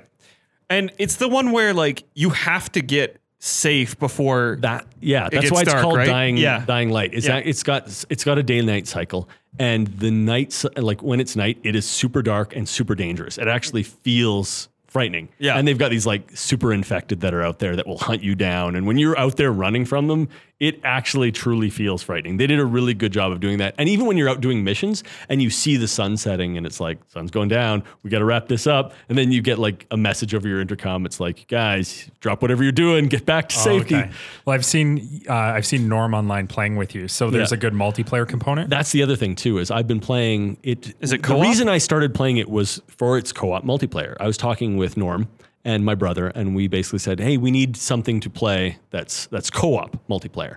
S1: And it's the one where like you have to get safe before
S2: That yeah, that's why it's
S1: dark,
S2: called
S1: right?
S2: dying
S1: Yeah.
S2: dying light. It's
S1: Yeah.
S2: not- it's got it's got a day and night cycle, and the nights like when it's night, it is super dark and super dangerous. It actually feels frightening.
S1: Yeah.
S2: and they've got these like super infected that are out there that will hunt you down, and when you're out there running from them, it actually truly feels frightening. They did a really good job of doing that, and even when you're out doing missions and you see the sun setting and it's like sun's going down, we got to wrap this up, and then you get like a message over your intercom. It's like, guys, drop whatever you're doing, get back to
S3: Oh,
S2: safety.
S3: okay. Well, I've seen uh, I've seen Norm online playing with you, so there's
S2: Yeah.
S3: a good multiplayer component.
S2: That's the other thing too. Is I've been playing it.
S1: Is it
S2: the
S1: co-op?
S2: reason I started playing it was for its co-op multiplayer. I was talking with Norm and my brother, and we basically said, "Hey, we need something to play that's that's co-op multiplayer."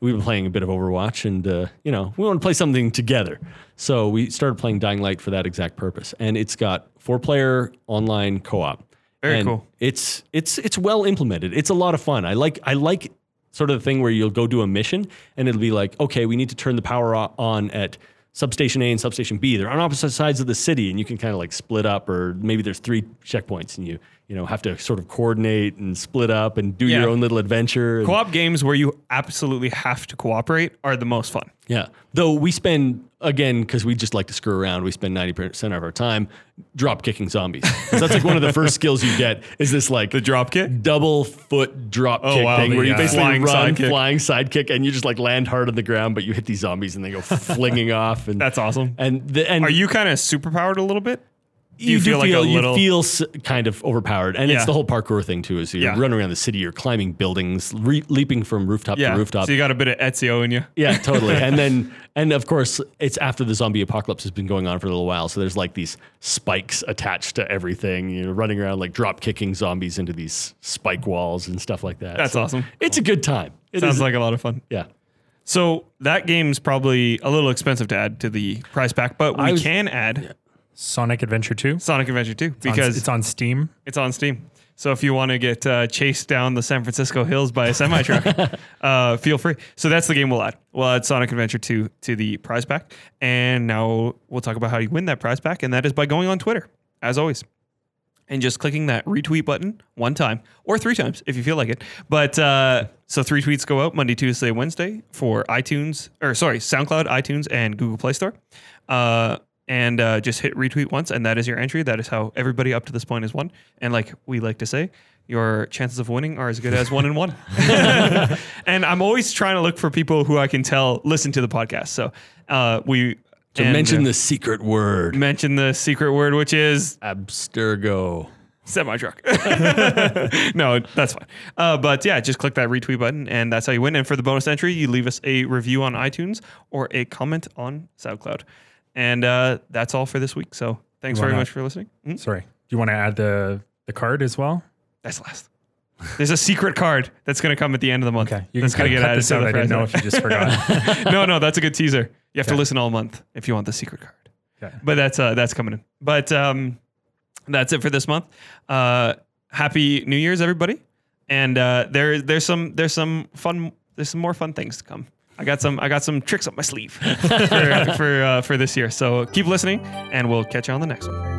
S2: We've been playing a bit of Overwatch, and uh, you know we want to play something together. So we started playing Dying Light for that exact purpose, and it's got four-player online co-op.
S1: Very
S2: And
S1: cool.
S2: It's it's it's well implemented. It's a lot of fun. I like I like sort of the thing where you'll go do a mission and it'll be like, okay, we need to turn the power on at substation A and substation B. They're on opposite sides of the city, and you can kind of like split up, or maybe there's three checkpoints, and you you know have to sort of coordinate and split up and do
S1: Yeah.
S2: your own little adventure.
S1: co-op games where you absolutely have to cooperate are the most fun.
S2: yeah. Though we spend again because we just like to screw around. We spend ninety percent of our time drop kicking zombies. that's like one of the first skills you get is this like
S1: The drop kick?
S2: double foot drop
S1: Oh,
S2: kick
S1: wow,
S2: thing where you
S1: uh,
S2: basically
S1: flying
S2: run
S1: sidekick.
S2: flying sidekick and you just like land hard on the ground, but you hit these zombies and they go flinging off. And
S1: That's awesome.
S2: and the, and
S1: Are you kind of superpowered a little bit?
S2: You,
S1: you
S2: do
S1: feel like a little-
S2: you feel s- kind of overpowered, and
S1: Yeah.
S2: it's the whole parkour thing too. Is you're
S1: Yeah.
S2: running around the city, you're climbing buildings, re- leaping from rooftop
S1: Yeah.
S2: to rooftop.
S1: So you got a bit of Ezio in you.
S2: Yeah, totally. and then, and of course, it's after the zombie apocalypse has been going on for a little while. So there's like these spikes attached to everything. You're running around like drop kicking zombies into these spike walls and stuff like that.
S1: That's
S2: So
S1: awesome.
S2: It's a good time. It
S1: Sounds
S2: is-
S1: like a lot of fun.
S2: yeah.
S1: So that game's probably a little expensive to add to the price pack, but we
S2: was-
S1: can add
S3: Sonic Adventure 2
S1: Sonic Adventure 2
S3: On-
S1: because
S3: it's on Steam.
S1: It's on Steam. So if you want to get uh, chased down the San Francisco hills by a semi truck, uh, feel free. So that's the game we'll add. We'll add Sonic Adventure 2 to the prize pack. And now we'll talk about how you win that prize pack. And that is by going on Twitter, as always, and just clicking that retweet button one time or three times if you feel like it. But uh, so three tweets go out Monday, Tuesday, Wednesday for iTunes, or sorry, SoundCloud, iTunes, and Google Play Store. And uh, just hit retweet once, and that is your entry. That is how everybody up to this point has won. And like we like to say, your chances of winning are as good as one in one. and I'm always trying to look for people who I can tell listen to the podcast. So uh, we
S2: So
S1: and,
S2: mention
S1: uh,
S2: the secret word,
S1: mention the secret word, which is
S2: abstergo.
S1: semi truck. no, that's fine. Uh, but yeah, just click that retweet button, and that's how you win. And for the bonus entry, you leave us a review on iTunes or a comment on SoundCloud. And uh, that's all for this week. So thanks very much for listening. Hmm?
S3: Sorry. Do you want to add the the card as well?
S1: That's last. There's a secret card that's going to come at the end of the month.
S3: Okay. You
S1: that's going to get added to the
S3: I didn't know if you just forgot.
S1: no, no, that's a good teaser. You have to listen all month if you want the secret card.
S3: Okay.
S1: But that's uh, that's coming in. But um, that's it for this month. Uh, happy New Year's, everybody! And uh, there there's some there's some fun there's some more fun things to come. I got some I got some tricks up my sleeve for for, uh, for this year. So keep listening, and we'll catch you on the next one.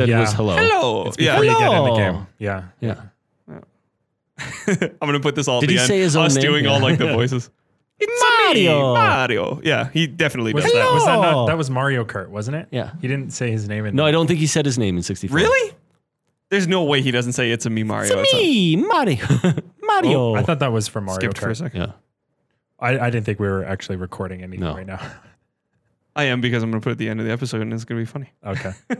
S2: Said
S3: yeah.
S2: was hello.
S1: Hello.
S3: Before
S1: Yeah.
S3: you get in the game. Yeah.
S2: Yeah.
S1: I'm gonna put this all. at
S2: Did
S1: the
S2: he
S1: end.
S2: say his own
S1: Us
S2: name?
S1: doing all like the
S2: Yeah.
S1: voices. It's
S2: Mario.
S1: Mario. Yeah, he definitely
S3: Was
S1: does
S3: that,
S1: that.
S3: was that not? That was Mario Kart, wasn't it?
S2: Yeah.
S3: He didn't say his name in.
S2: No, I don't think he said his name in 64.
S1: Really? There's no way he doesn't say it's a me Mario.
S2: It's a me, Mario. Mario.
S3: I thought that was from Mario
S1: Skipped for a
S3: Kart.
S1: second.
S2: yeah.
S3: I, I didn't think we were actually recording anything
S2: No.
S3: right now.
S1: I am because I'm gonna put it at the end of the episode and it's gonna be funny.
S3: Okay.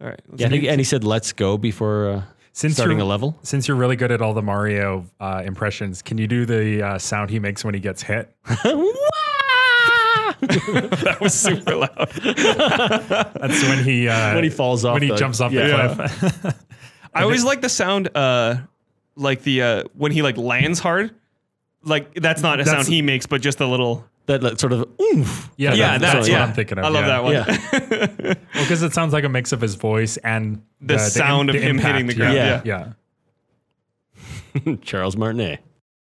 S1: All right. let's
S2: Yeah, I think, and he said, let's go before uh,
S3: Since
S2: starting
S3: you're,
S2: a level.
S3: Since you're really good at all the Mario uh, impressions, can you do the uh, sound he makes when he gets hit?
S1: that was super loud.
S3: That's when he uh,
S2: When he falls off
S3: when he
S2: the-
S3: jumps off
S2: yeah.
S3: the cliff.
S1: I always like the sound, uh, like the uh, when he like lands hard. Like that's not a
S3: That's-
S1: sound he makes, but just a little.
S2: That, that sort of oomph.
S3: yeah,
S1: Yeah,
S3: that-
S1: that's,
S3: that's
S1: yeah.
S3: what I'm thinking of.
S1: I love
S3: yeah.
S1: that one.
S2: Yeah.
S3: Well, because it sounds like a mix of his voice and
S1: The sound of him hitting the ground,
S3: Yeah, yeah.
S2: Charles Martinet.